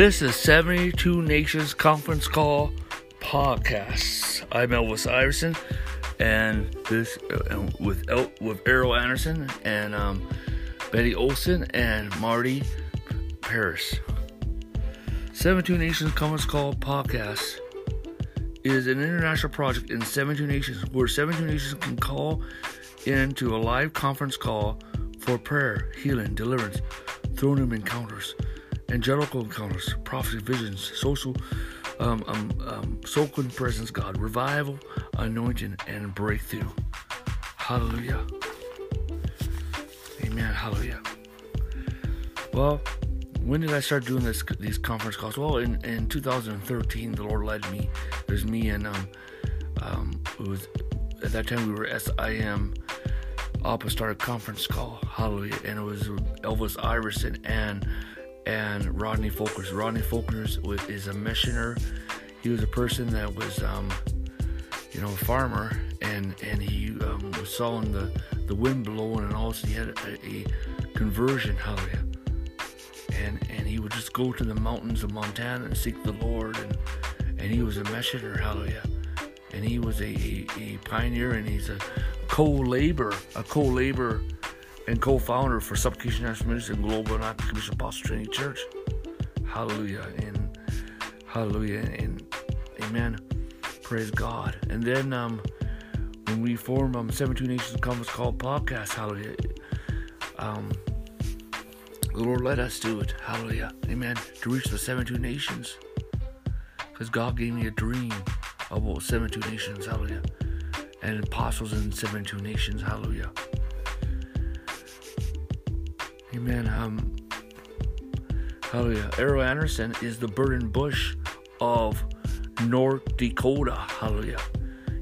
This is 72 Nations Conference Call Podcast. I'm Elvis Iverson, and this uh, with El, with Erryl Anderson and um, Betty Olson and Marty Paris. 72 Nations Conference Call Podcast is an international project in 72 nations where 72 nations can call into a live conference call for prayer, healing, deliverance, throne encounters angelical encounters, prophecy, visions, social, um, um, um, presence, God, revival, anointing, and breakthrough. Hallelujah. Amen. Hallelujah. Well, when did I start doing this these conference calls? Well, in, in 2013, the Lord led me. There's me and um, um, it was at that time we were SIM Apostolic Conference Call. Hallelujah, and it was Elvis Iverson and and Rodney Folkers. Rodney Folkers is a missioner. He was a person that was, um, you know, a farmer, and and he um, was sawing the the wind blowing, and also he had a, a conversion. Hallelujah. And and he would just go to the mountains of Montana and seek the Lord, and and he was a missioner. Hallelujah. And he was a, a, a pioneer, and he's a co-labor, a co-labor and co-founder for Supplication National Ministry and Global and Commission Apostle Training Church. Hallelujah and hallelujah and amen. Praise God. And then um, when we formed um, 72 Nations Conference called podcast, hallelujah. Um, the Lord led us to it, hallelujah, amen, to reach the 72 nations. Because God gave me a dream about 72 nations, hallelujah, and apostles in 72 nations, hallelujah. Amen. Um, hallelujah. Erryl Anderson is the Burden Bush of North Dakota. Hallelujah.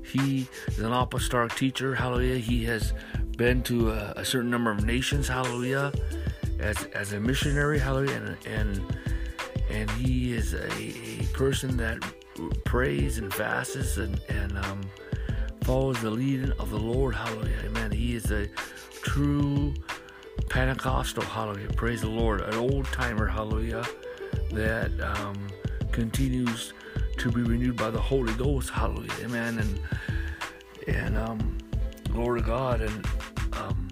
He is an apostolic teacher. Hallelujah. He has been to a, a certain number of nations. Hallelujah. As, as a missionary. Hallelujah. And, and, and he is a, a person that prays and fasts and, and um, follows the leading of the Lord. Hallelujah. Amen. He is a true Pentecostal, hallelujah, praise the Lord, an old timer, hallelujah, that um, continues to be renewed by the Holy Ghost, hallelujah, amen, and and um, Lord of God, and um,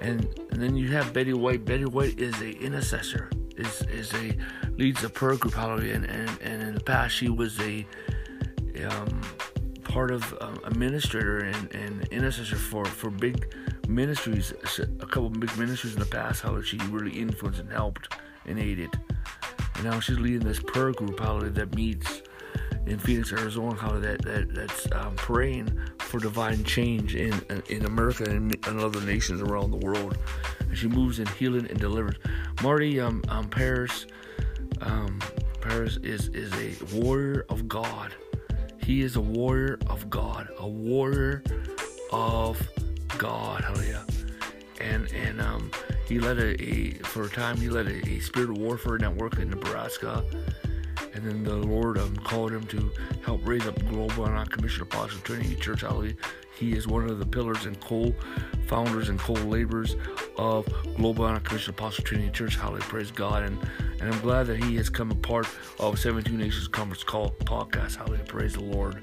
and and then you have Betty White. Betty White is a intercessor, is is a leads a prayer group, hallelujah, and and, and in the past she was a um, part of um, administrator and, and intercessor for for big ministries, a couple big ministries in the past, how she really influenced and helped and aided. And now she's leading this prayer group, how that meets in Phoenix, Arizona, how that, that that's um, praying for divine change in in America and in other nations around the world. And she moves in healing and deliverance. Marty um, um Paris um, Paris is is a warrior of God. He is a warrior of God, a warrior of God, hallelujah. And and um, he led a, a, for a time he led a, a spirit warfare network in Nebraska, and then the Lord um, called him to help raise up global and commissioned apostle Trinity Church. Hallelujah. He is one of the pillars and co-founders and co-laborers of Global and Commissioned Apostle Trinity Church. Hallelujah. Praise God. And, and I'm glad that he has come a part of 72 Nations Conference Call podcast. Hallelujah. Praise the Lord.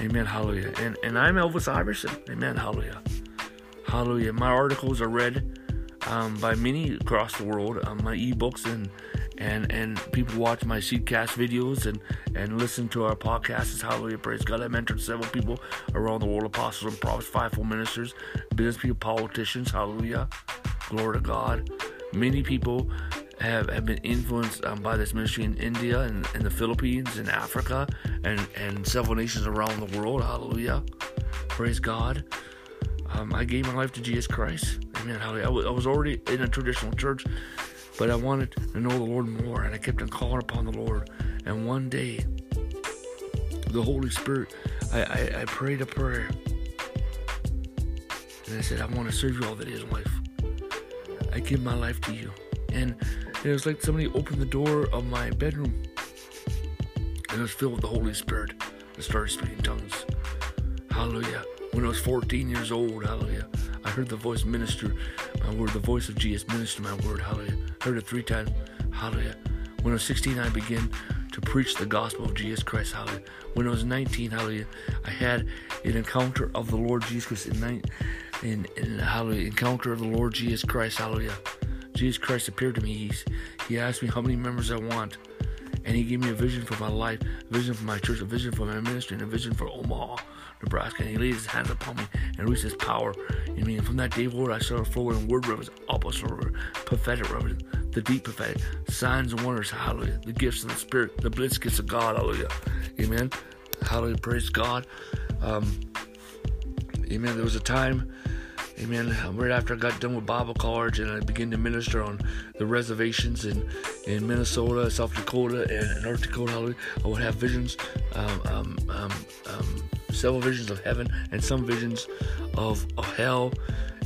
Amen. Hallelujah. And and I'm Elvis Iverson. Amen. Hallelujah. Hallelujah. My articles are read um, by many across the world. Um, my ebooks and and and people watch my seedcast videos and and listen to our podcasts. Hallelujah. Praise God. I mentored several people around the world: apostles and prophets, fivefold ministers, business people, politicians. Hallelujah. Glory to God. Many people have, have been influenced um, by this ministry in India and, and the Philippines and Africa and, and several nations around the world. Hallelujah. Praise God. Um, I gave my life to Jesus Christ. Amen. Hallelujah. I, was already in a traditional church, but I wanted to know the Lord more, and I kept on calling upon the Lord. And one day, the Holy Spirit, I, I, I prayed a prayer, and I said, I want to serve you all the days of life. I give my life to you. And it was like somebody opened the door of my bedroom and it was filled with the Holy Spirit and started speaking tongues. Hallelujah. When I was 14 years old, hallelujah, I heard the voice minister my word, the voice of Jesus minister my word, hallelujah. Heard it three times, hallelujah. When I was 16, I began to preach the gospel of Jesus Christ. Hallelujah. When I was 19, hallelujah, I had an encounter of the Lord Jesus Christ. In, in, in hallelujah, encounter of the Lord Jesus Christ. Hallelujah. Jesus Christ appeared to me. He's, he asked me how many members I want. And he gave me a vision for my life, a vision for my church, a vision for my ministry, and a vision for Omaha, Nebraska. And he laid his hands upon me and released his power in me. And from that day forward, I started flowing in word reverence, apostle reverence, prophetic reverence, the deep prophetic, signs and wonders, hallelujah, the gifts of the Spirit, the bliss gifts of God, hallelujah. Amen. Hallelujah. Praise God. Um, amen. There was a time Amen. Right after I got done with Bible college and I began to minister on the reservations in, in Minnesota, South Dakota, and North Dakota, I would have visions, um, um, um, um, several visions of heaven and some visions of, of hell,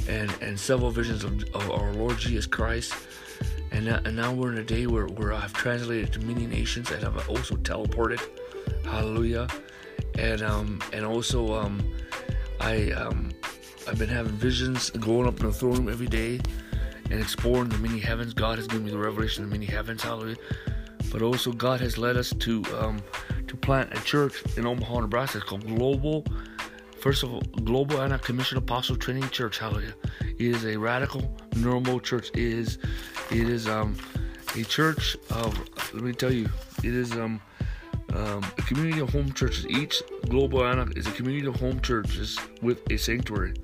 and, and several visions of, of our Lord Jesus Christ. And now, and now we're in a day where, where I've translated to many nations and I've also teleported. Hallelujah. And um and also um I um I've been having visions, going up in the throne room every day and exploring the many heavens. God has given me the revelation of the many heavens, hallelujah. But also, God has led us to um, to plant a church in Omaha, Nebraska. It's called Global. First of all, Global Anna Commission Apostle Training Church. Hallelujah! It is a radical, normal church. It is, it is um, a church of. Let me tell you, it is um, um, a community of home churches. Each Global Anna is a community of home churches with a sanctuary.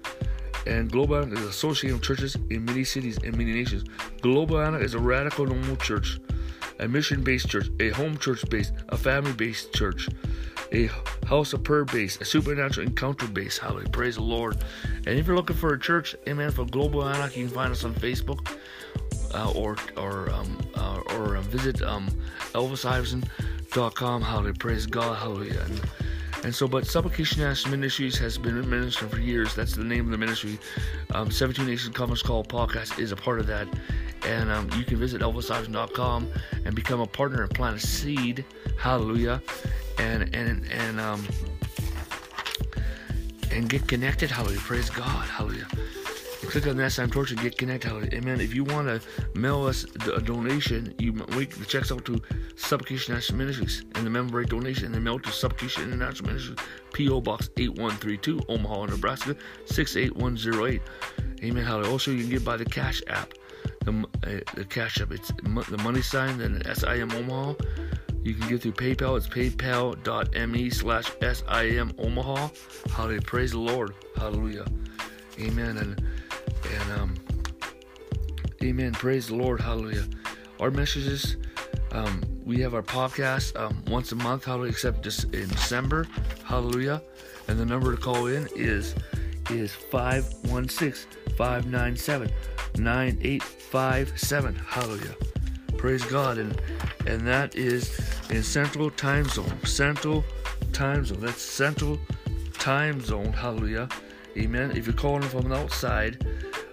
And Global Anna is associated with churches in many cities and many nations. Global Anna is a radical normal church, a mission based church, a home church based, a family based church, a house of prayer based, a supernatural encounter based. Hallelujah. Praise the Lord. And if you're looking for a church, amen, for Global Anna, you can find us on Facebook. Uh, or or um, uh, or uh, visit um, Elvis Iverson com. Hallelujah. Praise God. Hallelujah. And, and so, but Supplication National Ministries has been ministering for years. That's the name of the ministry. Um, 17 Nations Conference Call podcast is a part of that. And um, you can visit elvisiverson.com and become a partner and plant a seed. Hallelujah. And, and, and, um, and get connected. Hallelujah. Praise God. Hallelujah click on that sign torch and get connected. Amen. If you want to mail us a donation, you make the checks out to Supplication National Ministries and the member rate donation and then mail to Supplication International Ministries, P.O. Box 8132, Omaha, Nebraska 68108. Amen. Hallelujah. Also, you can get by the Cash App. The, uh, the Cash App, it's the money sign, then SIM Omaha. You can get through PayPal. It's paypal.me slash SIM Omaha. Hallelujah. Praise the Lord. Hallelujah. Amen. And and um, amen. Praise the Lord. Hallelujah. Our messages, um, we have our podcast um, once a month. Hallelujah. Except just in December. Hallelujah. And the number to call in is is 516 597 9857. Hallelujah. Praise God. And and that is in Central Time Zone. Central Time Zone. That's Central Time Zone. Hallelujah. Amen. If you're calling from outside,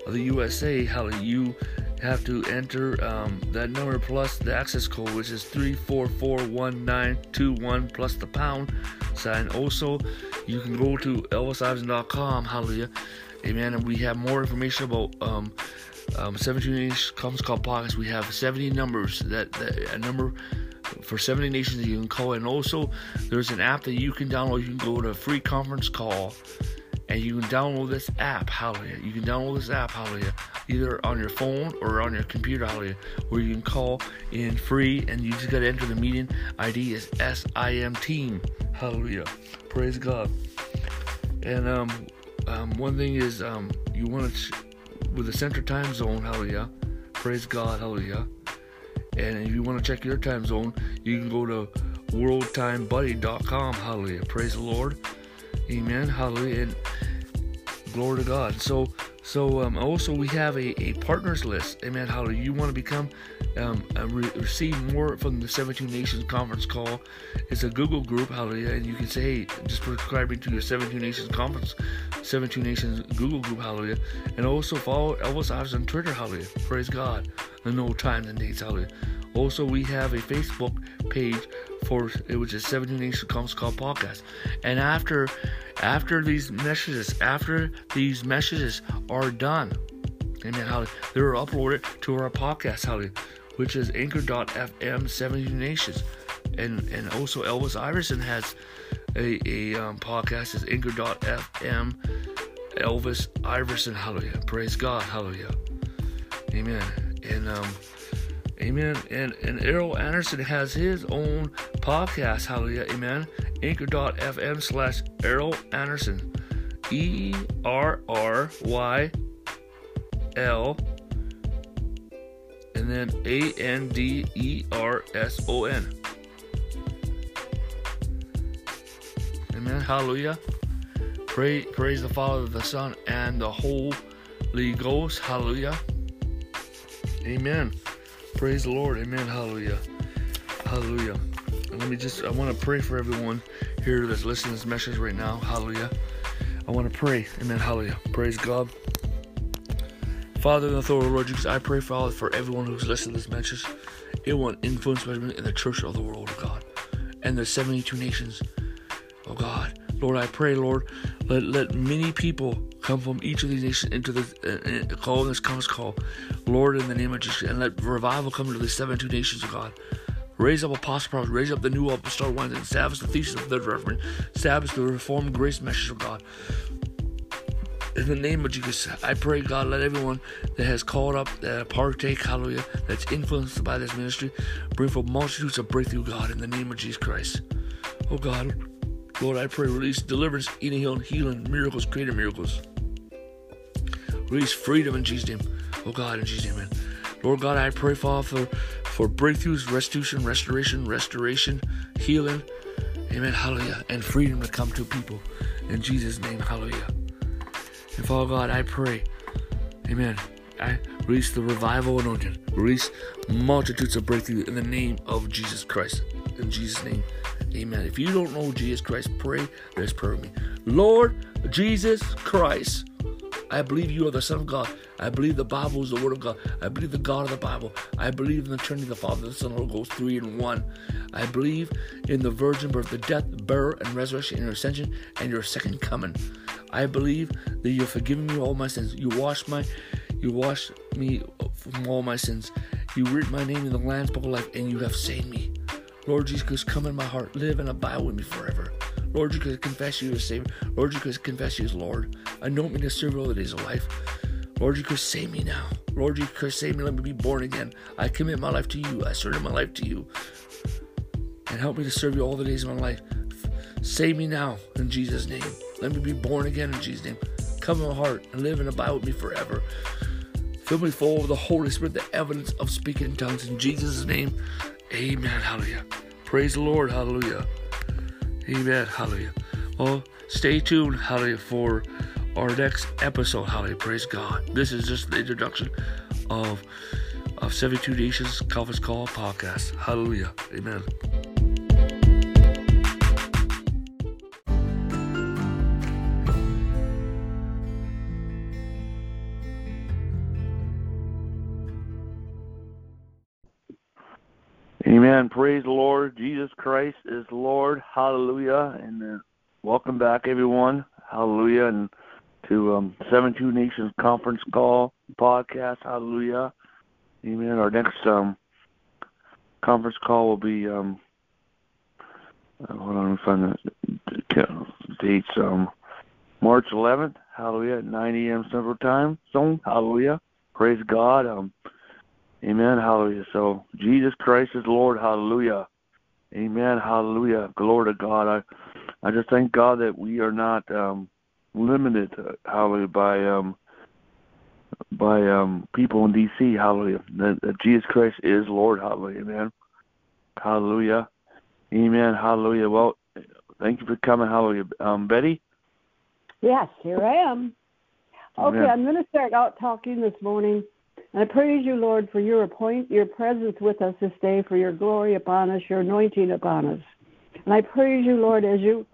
of the USA, how you have to enter um, that number plus the access code, which is 3441921 plus the pound sign. Also, you can go to elvisiverson.com, hallelujah, amen. And we have more information about um, um, 17 Nations Conference Call Podcast. We have 70 numbers that, that a number for 70 nations that you can call. And also, there's an app that you can download. You can go to free conference call and you can download this app, hallelujah. You can download this app, hallelujah, either on your phone or on your computer, hallelujah, where you can call in free and you just got to enter the meeting ID is SIM Team, hallelujah. Praise God. And um, um, one thing is um, you want to, ch- with the center time zone, hallelujah, praise God, hallelujah. And if you want to check your time zone, you can go to worldtimebuddy.com, hallelujah, praise the Lord. Amen. Hallelujah. And glory to God. So, so um, also we have a, a partners list. Amen. Hallelujah. You want to become um, re- receive more from the 17 Nations conference call. It's a Google group. Hallelujah. And you can say, hey, just subscribing to your 17 Nations conference, 17 Nations Google group. Hallelujah. And also follow Elvis Ives on Twitter. Hallelujah. Praise God. And no times and dates. Hallelujah. Also, we have a Facebook page for it which is 17 Nations Conference Call podcast. And after after these messages, after these messages are done, amen, hallelujah, they're uploaded to our podcast, hallelujah. which is anchor.fm 72 nations and and also elvis iverson has a, a um, podcast is anchor.fm elvis iverson hallelujah praise god hallelujah amen and um amen and and erryl anderson has his own podcast hallelujah amen anchor.fm slash errol anderson e r r y l and then A N D E R S O N. Amen. Hallelujah. Pray, praise the Father, the Son, and the Holy Ghost. Hallelujah. Amen. Praise the Lord. Amen. Hallelujah. Hallelujah. And let me just, I want to pray for everyone here that's listening to this message right now. Hallelujah. I want to pray. Amen. Hallelujah. Praise God. Father, the authority Lord Jesus, I pray, Father, for everyone who's listening to this message. It will influence in the church of the world, oh God, and the 72 nations, oh God. Lord, I pray, Lord, let, let many people come from each of these nations into the uh, call this conference call, Lord, in the name of Jesus, and let revival come into the 72 nations, of God. Raise up apostle prophets, raise up the new apostolic ones, and establish the thesis of the reverend, establish the reformed grace message of God. In the name of Jesus, I pray, God, let everyone that has called up, that partake, hallelujah, that's influenced by this ministry, bring forth multitudes of breakthrough, God, in the name of Jesus Christ. Oh, God, Lord, I pray, release deliverance, healing, healing, miracles, creative miracles. Release freedom in Jesus' name. Oh, God, in Jesus' name. Lord God, I pray, Father, for, for breakthroughs, restitution, restoration, restoration, healing, amen, hallelujah, and freedom to come to people. In Jesus' name, hallelujah. And Father God, I pray, amen. I release the revival anointing, release multitudes of breakthrough in the name of Jesus Christ. In Jesus' name, amen. If you don't know Jesus Christ, pray this prayer with me. Lord Jesus Christ, I believe you are the Son of God. I believe the Bible is the Word of God. I believe the God of the Bible. I believe in the Trinity, the Father, the Son, and the Holy Ghost, three in one. I believe in the virgin birth, the death, burial, and resurrection, and your ascension, and your second coming. I believe that you've forgiven me all my sins. You washed my, you washed me from all my sins. You written my name in the Lamb's Book of Life, and you have saved me. Lord Jesus, come in my heart, live and abide with me forever. Lord Jesus, confess you as Savior. Lord Jesus, confess you as Lord. Anoint me to serve you all the days of life. Lord Jesus, save me now. Lord Jesus, save me. Let me be born again. I commit my life to you. I surrender my life to you. And help me to serve you all the days of my life. Save me now in Jesus' name. Let me be born again in Jesus' name. Come in my heart and live and abide with me forever. Fill me full of the Holy Spirit, the evidence of speaking in tongues. In Jesus' name, amen. Hallelujah. Praise the Lord. Hallelujah. Amen. Hallelujah. Well, stay tuned. Hallelujah. For our next episode. Hallelujah. Praise God. This is just the introduction of, of 72 Nations Conference Call podcast. Hallelujah. Amen. Amen. Praise the Lord. Jesus Christ is Lord. Hallelujah. And uh, welcome back, everyone. Hallelujah. And to um, 72 Nations Conference Call podcast. Hallelujah. Amen. Our next um, conference call will be, um, uh, hold on, let me find the dates. Um, March 11th. Hallelujah. At 9 a.m. Central Time Zone. Hallelujah. Praise God. Um, Amen. Hallelujah. So Jesus Christ is Lord. Hallelujah. Amen. Hallelujah. Glory to God. I I just thank God that we are not um limited uh, hallelujah by um by um people in DC. Hallelujah. That, that Jesus Christ is Lord. Hallelujah. Amen. Hallelujah. Amen. Hallelujah. Well, thank you for coming. Hallelujah. Um Betty? Yes, here I am. Okay, Amen. I'm going to start out talking this morning I praise you, Lord, for your appoint your presence with us this day, for your glory upon us, your anointing upon us. And I praise you, Lord, as you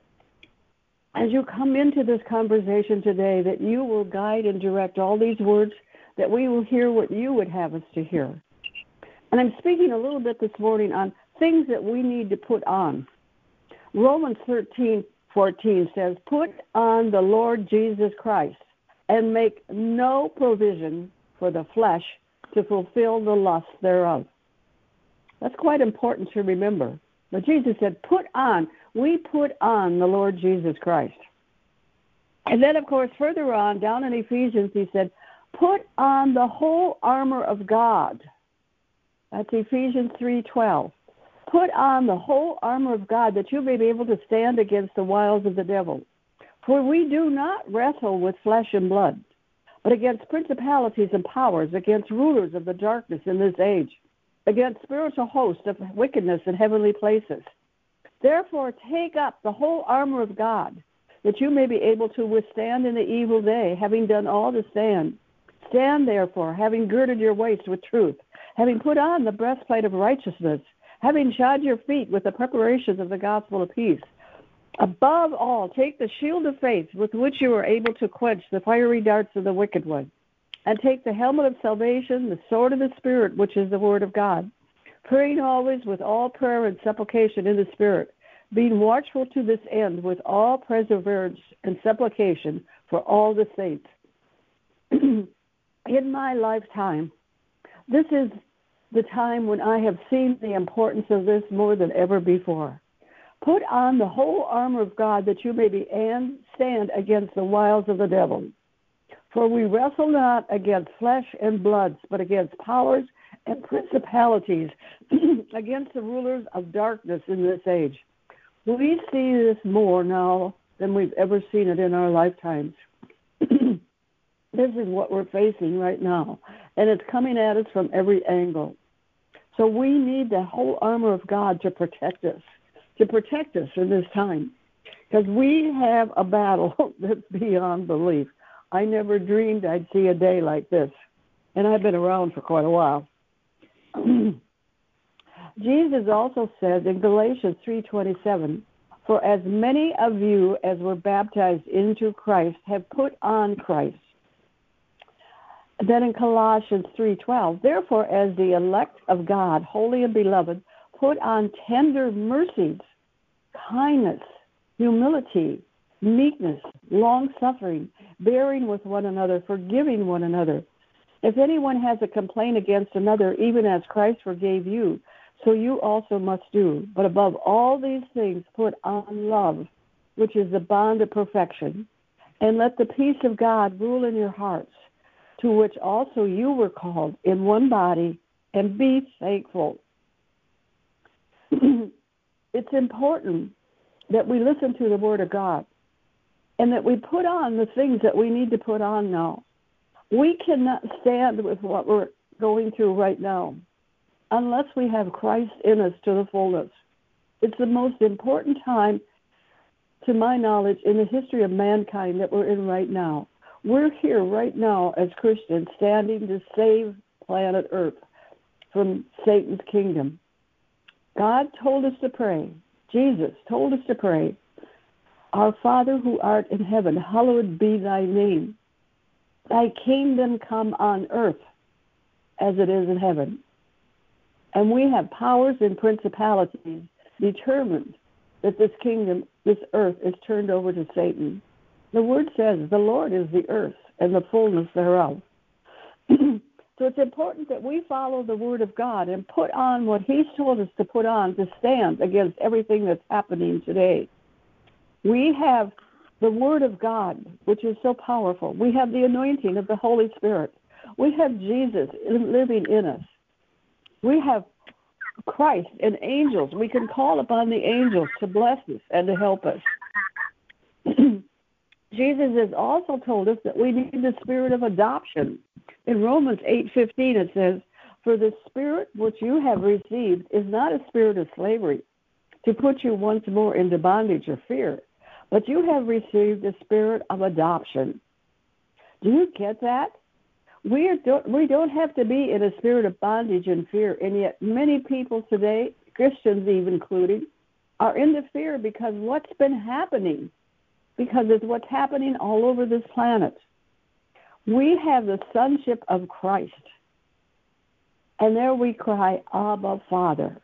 as you come into this conversation today, that you will guide and direct all these words, that we will hear what you would have us to hear. And I'm speaking a little bit this morning on things that we need to put on. Romans 13, 14 says, Put on the Lord Jesus Christ and make no provision for the flesh to fulfill the lust thereof. That's quite important to remember. But Jesus said, put on, we put on the Lord Jesus Christ. And then, of course, further on, down in Ephesians, he said, put on the whole armor of God. That's Ephesians 3.12. Put on the whole armor of God that you may be able to stand against the wiles of the devil. For we do not wrestle with flesh and blood, but against principalities and powers, against rulers of the darkness in this age, against spiritual hosts of wickedness in heavenly places. Therefore, take up the whole armor of God, that you may be able to withstand in the evil day, having done all to stand. Stand therefore, having girded your waist with truth, having put on the breastplate of righteousness, having shod your feet with the preparations of the gospel of peace. Above all, take the shield of faith with which you are able to quench the fiery darts of the wicked one and take the helmet of salvation, the sword of the Spirit, which is the Word of God, praying always with all prayer and supplication in the Spirit, being watchful to this end with all perseverance and supplication for all the saints. in my lifetime, this is the time when I have seen the importance of this more than ever before. Put on the whole armor of God that you may be and stand against the wiles of the devil. For we wrestle not against flesh and blood, but against powers and principalities, against the rulers of darkness in this age. We see this more now than we've ever seen it in our lifetimes. this is what we're facing right now, and it's coming at us from every angle. So we need the whole armor of God to protect us, to protect us in this time, because we have a battle that's beyond belief. I never dreamed I'd see a day like this. And I've been around for quite a while. Jesus also says in Galatians 3:27, "For as many of you as were baptized into Christ have put on Christ." Then in Colossians 3:12, "Therefore as the elect of God, holy and beloved, put on tender mercies, kindness, humility, meekness, long suffering, bearing with one another, forgiving one another. If anyone has a complaint against another, even as Christ forgave you, so you also must do. But above all these things, put on love, which is the bond of perfection. And let the peace of God rule in your hearts, to which also you were called in one body, and be thankful. it's important that we listen to the Word of God and that we put on the things that we need to put on now. We cannot stand with what we're going through right now unless we have Christ in us to the fullness. It's the most important time, to my knowledge, in the history of mankind that we're in right now. We're here right now as Christians standing to save planet Earth from Satan's kingdom. God told us to pray. Jesus told us to pray our Father who art in heaven, hallowed be thy name. Thy kingdom come on earth as it is in heaven. And we have powers and principalities determined that this kingdom, this earth, is turned over to Satan. The word says, the Lord is the earth and the fullness thereof. so it's important that we follow the word of God and put on what he's told us to put on to stand against everything that's happening today. We have the Word of God, which is so powerful. We have the anointing of the Holy Spirit. We have Jesus living in us. We have Christ and angels. We can call upon the angels to bless us and to help us. Jesus has also told us that we need the spirit of adoption. In Romans 8:15 it says, "For the spirit which you have received is not a spirit of slavery, to put you once more into bondage or fear, but you have received the spirit of adoption. Do you get that? We, don't, we don't have to be in a spirit of bondage and fear, and yet many people today, Christians even included, are in the fear because what's been happening, because it's what's happening all over this planet. We have the sonship of Christ, and there we cry, Abba, Father.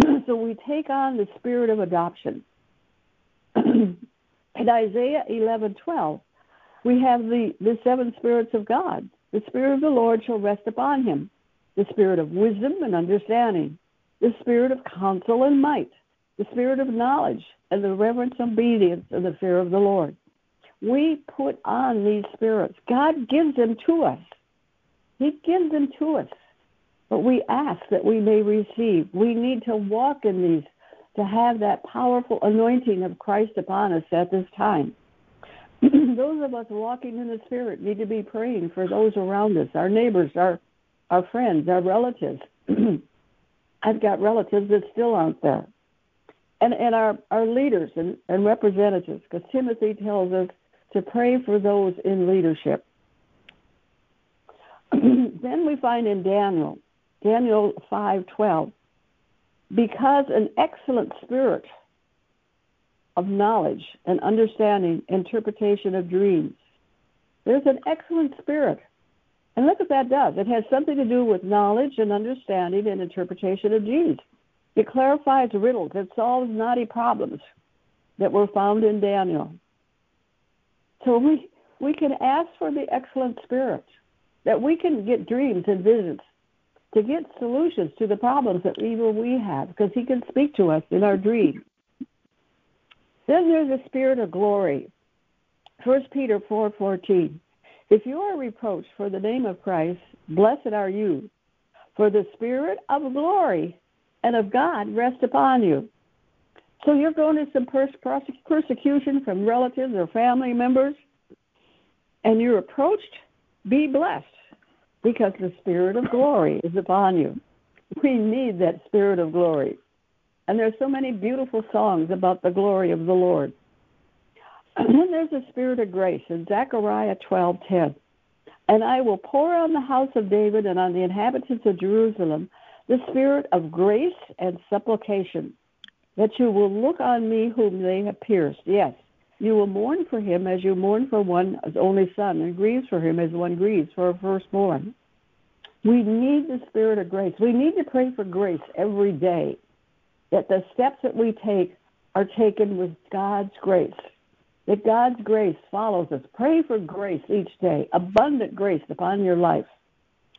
so we take on the spirit of adoption. In Isaiah 11:12, we have the, the seven spirits of God. The Spirit of the Lord shall rest upon him the spirit of wisdom and understanding, the spirit of counsel and might, the spirit of knowledge, and the reverence, obedience, and the fear of the Lord. We put on these spirits. God gives them to us. He gives them to us. But we ask that we may receive. We need to walk in these to have that powerful anointing of Christ upon us at this time. those of us walking in the Spirit need to be praying for those around us, our neighbors, our, our friends, our relatives. I've got relatives that still aren't there. And, and our, our leaders and, and representatives, because Timothy tells us to pray for those in leadership. then we find in Daniel, Daniel 5:12, because an excellent spirit of knowledge and understanding, interpretation of dreams. There's an excellent spirit. And look what that does. It has something to do with knowledge and understanding and interpretation of dreams. It clarifies riddles. It solves knotty problems that were found in Daniel. So we, we can ask for the excellent spirit, that we can get dreams and visions to get solutions to the problems that even we have, because he can speak to us in our dreams. Then there's a spirit of glory. 1 Peter 4:14. if you are reproached for the name of Christ, blessed are you, for the spirit of glory and of God rest upon you. So you're going to some persecution from relatives or family members, and you're approached, be blessed, because the spirit of glory is upon you. We need that spirit of glory. And there's so many beautiful songs about the glory of the Lord. And then there's a spirit of grace in Zechariah 12:10. And I will pour on the house of David and on the inhabitants of Jerusalem the spirit of grace and supplication, that you will look on me whom they have pierced. Yes, you will mourn for him as you mourn for one only son, and grieves for him as one grieves for a firstborn. We need the spirit of grace. We need to pray for grace every day that the steps that we take are taken with God's grace. That God's grace follows us. Pray for grace each day, abundant grace upon your life.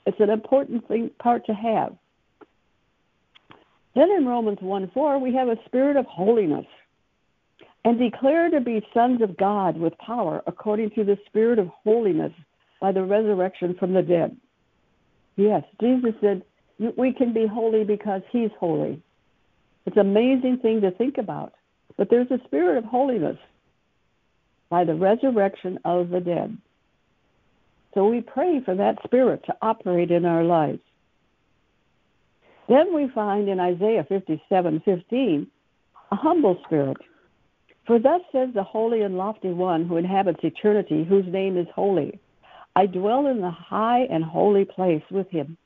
It's an important thing, part to have. Then in Romans 1 4, we have a spirit of holiness and declare to be sons of God with power according to the spirit of holiness by the resurrection from the dead. Yes, Jesus said we can be holy because he's holy. It's an amazing thing to think about. But there's a spirit of holiness by the resurrection of the dead. So we pray for that spirit to operate in our lives. Then we find in Isaiah 57:15 a humble spirit. For thus says the holy and lofty one who inhabits eternity, whose name is holy. I dwell in the high and holy place with him,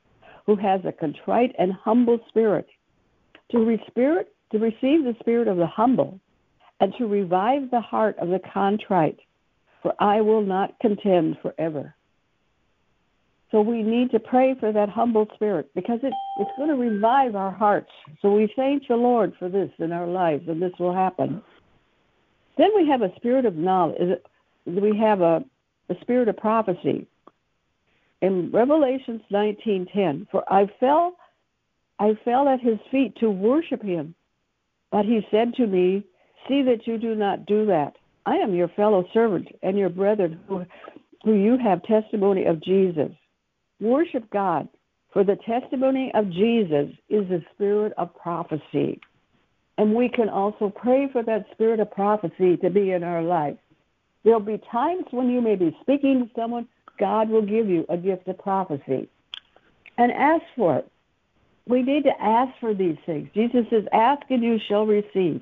who has a contrite and humble spirit, to, spirit, to receive the spirit of the humble, and to revive the heart of the contrite, for I will not contend forever. So we need to pray for that humble spirit because it, it's going to revive our hearts. So we thank the Lord for this in our lives, and this will happen. Then we have a spirit of knowledge. We have a, a spirit of prophecy. In Revelations 19:10, for I fell I fell at his feet to worship him. But he said to me, See that you do not do that. I am your fellow servant and your brethren who, who you have testimony of Jesus. Worship God, for the testimony of Jesus is the spirit of prophecy. And we can also pray for that spirit of prophecy to be in our life. There'll be times when you may be speaking to someone, God will give you a gift of prophecy. And ask for it. We need to ask for these things. Jesus says, Ask and you shall receive.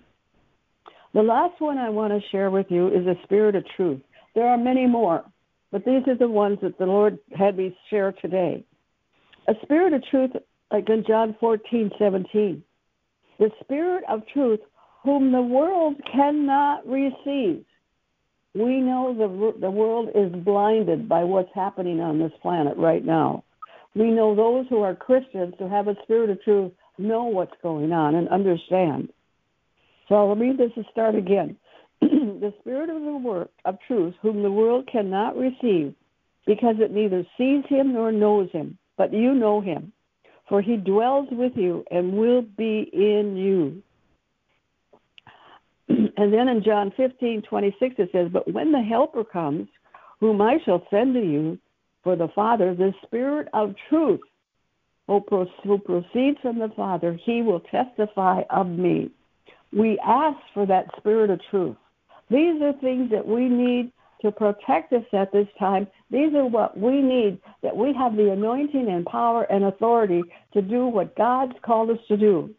The last one I want to share with you is the spirit of truth. There are many more, but these are the ones that the Lord had me share today. A spirit of truth, like in John 14, 17. The spirit of truth, whom the world cannot receive. We know the, the world is blinded by what's happening on this planet right now. We know those who are Christians who have a spirit of truth know what's going on and understand. So I'll read this and start again. The spirit of the work of truth, whom the world cannot receive, because it neither sees him nor knows him, but you know him. for he dwells with you and will be in you. And then in John 15, 26, it says, But when the Helper comes, whom I shall send to you for the Father, the Spirit of truth, who proceeds from the Father, he will testify of me. We ask for that Spirit of truth. These are things that we need to protect us at this time. These are what we need, that we have the anointing and power and authority to do what God's called us to do.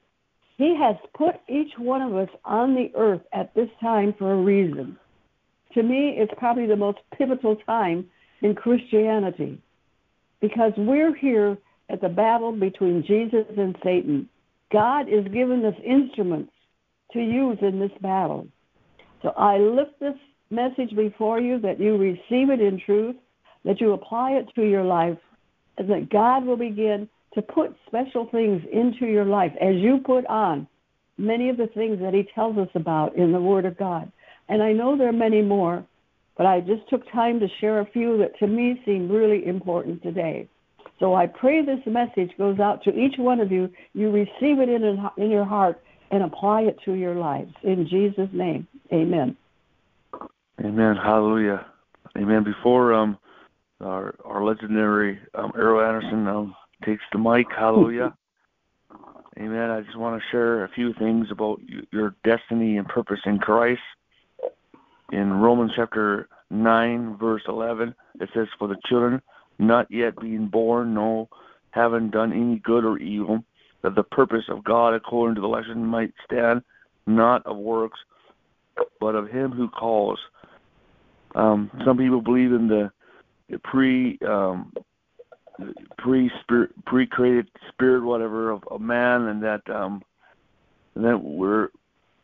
He has put each one of us on the earth at this time for a reason. To me, it's probably the most pivotal time in Christianity because we're here at the battle between Jesus and Satan. God is giving us instruments to use in this battle. So I lift this message before you that you receive it in truth, that you apply it to your life, and that God will begin to put special things into your life as you put on many of the things that He tells us about in the Word of God. And I know there are many more, but I just took time to share a few that to me seem really important today. So I pray this message goes out to each one of you. You receive it in, in your heart and apply it to your lives. In Jesus' name, amen. Amen. Hallelujah. Amen. Before um, our our legendary um, Erryl Anderson um, takes the mic, hallelujah. Amen. I just want to share a few things about your destiny and purpose in Christ. In Romans chapter 9, verse 11, it says, For the children not yet being born, no, having done any good or evil, that the purpose of God according to the election might stand, not of works, but of him who calls. Um, some people believe in the pre um, pre pre created spirit whatever of, of man, and that um, that we're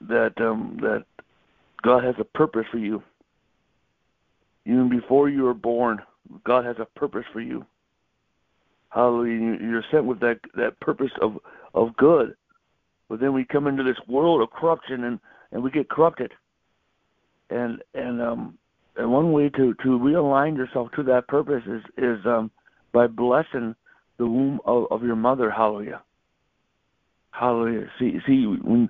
that um, that God has a purpose for you. Even before you were born, God has a purpose for you. Hallelujah! You're sent with that that purpose of of good, but then we come into this world of corruption and and we get corrupted. And and um and one way to to realign yourself to that purpose is is um by blessing the womb of, of your mother. Hallelujah. Hallelujah. See see when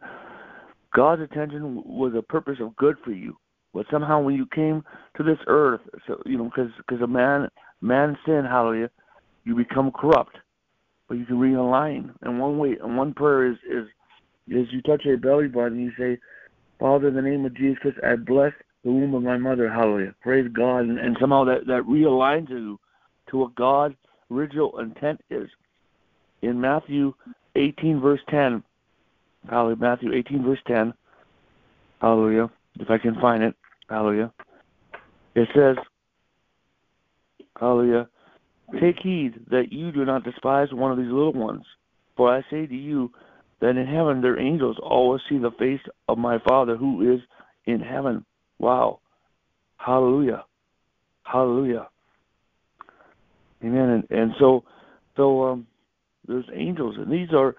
God's intention was a purpose of good for you, but somehow when you came to this earth, so you know, because because a man man sin, hallelujah, you become corrupt, but you can realign. And one way, and one prayer is is is you touch your belly button and you say, Father, in the name of Jesus I bless the womb of my mother. Hallelujah. Praise God. And, and somehow that, that realigns you to what God's original intent is. In Matthew 18, verse 10, hallelujah, Matthew 18, verse 10, hallelujah, if I can find it, hallelujah, it says, hallelujah, take heed that you do not despise one of these little ones, for I say to you that in heaven their angels always see the face of my Father who is in heaven. Wow. Hallelujah. Hallelujah. Amen. And, and so, so um, there's angels, and these are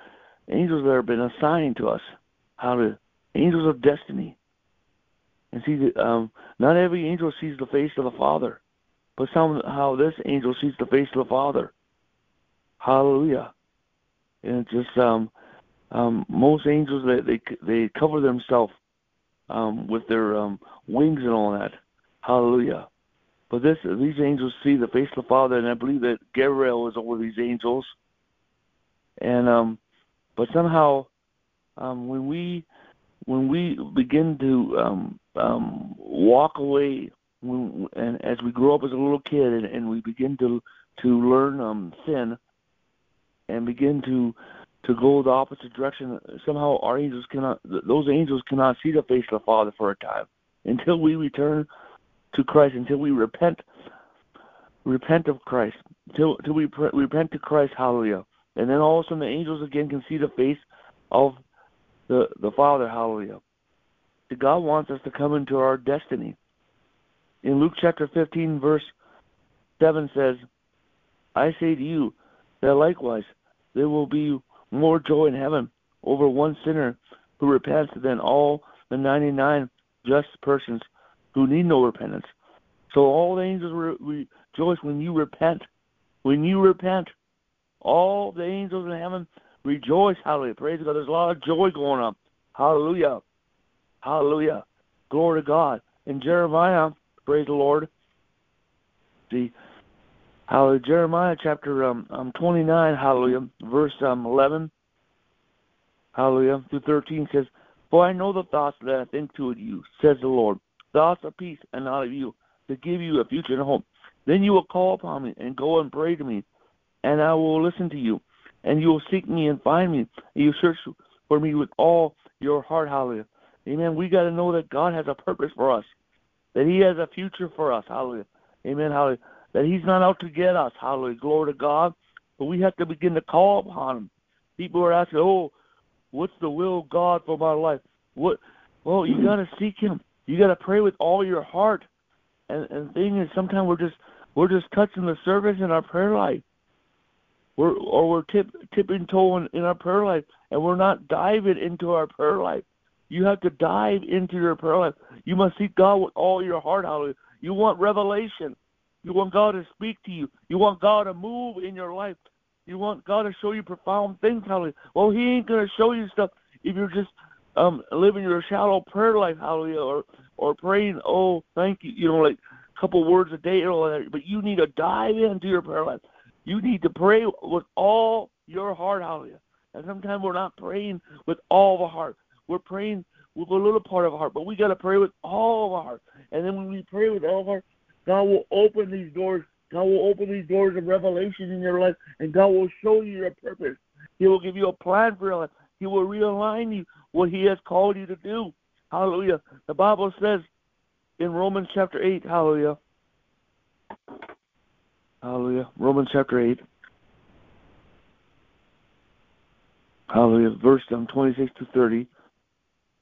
angels that have been assigned to us. How to angels of destiny. And see, um, not every angel sees the face of the Father, but somehow this angel sees the face of the Father. Hallelujah. And it's just um, um, most angels they they they cover themselves um, with their um, wings and all that. Hallelujah. But this these angels see the face of the Father, and I believe that Gabriel is over these angels. And um, but somehow, um, when we when we begin to um, um, walk away, when, and as we grow up as a little kid, and, and we begin to to learn um, sin, and begin to to go the opposite direction. Somehow our angels cannot, those angels cannot see the face of the Father for a time until we return to Christ, until we repent, repent of Christ, until, until we pre- repent to Christ. Hallelujah. And then all of a sudden the angels again can see the face of the the Father. Hallelujah. God wants us to come into our destiny. In Luke chapter 15, verse 7 says, I say to you that likewise there will be more joy in heaven over one sinner who repents than all the 99 just persons who need no repentance. So all the angels re- rejoice when you repent. When you repent, All the angels in heaven rejoice. Hallelujah. Praise God. There's a lot of joy going on. Hallelujah. Hallelujah. Glory to God. In Jeremiah, praise the Lord. See, hallelujah. Jeremiah chapter um, um 29, hallelujah, verse um 11, hallelujah, through 13 says, For I know the thoughts that I think toward you, says the Lord, thoughts of peace and not of you, to give you a future and a hope. Then you will call upon me and go and pray to me, and I will listen to you. And you will seek me and find me, and you search for me with all your heart. Hallelujah. Amen. We got to know that God has a purpose for us, that He has a future for us. Hallelujah. Amen. Hallelujah. That He's not out to get us. Hallelujah. Glory to God. But we have to begin to call upon Him. People are asking, "Oh, what's the will of God for my life?" What? Well, you got to seek Him. You got to pray with all your heart. And and the thing is, sometimes we're just we're just touching the surface in our prayer life. We're or we're tip, tipping toeing in our prayer life, and we're not diving into our prayer life. You have to dive into your prayer life. You must seek God with all your heart. Hallelujah. You want revelation. You want God to speak to you. You want God to move in your life. You want God to show you profound things. Hallelujah. Well, He ain't gonna show you stuff if you're just um living your shallow prayer life. Hallelujah. Or or praying. Oh, thank you. You know, like a couple words a day or whatever. But you need to dive into your prayer life. You need to pray with all your heart. Hallelujah. And sometimes we're not praying with all the heart. We're praying with a little part of our heart, but we got to pray with all of our heart. And then when we pray with all of our heart, God will open these doors. God will open these doors of revelation in your life, and God will show you your purpose. He will give you a plan for your life. He will realign you what He has called you to do. Hallelujah. The Bible says in Romans chapter 8, hallelujah. Hallelujah. Romans chapter 8. Hallelujah. Verse um, 26 to 30.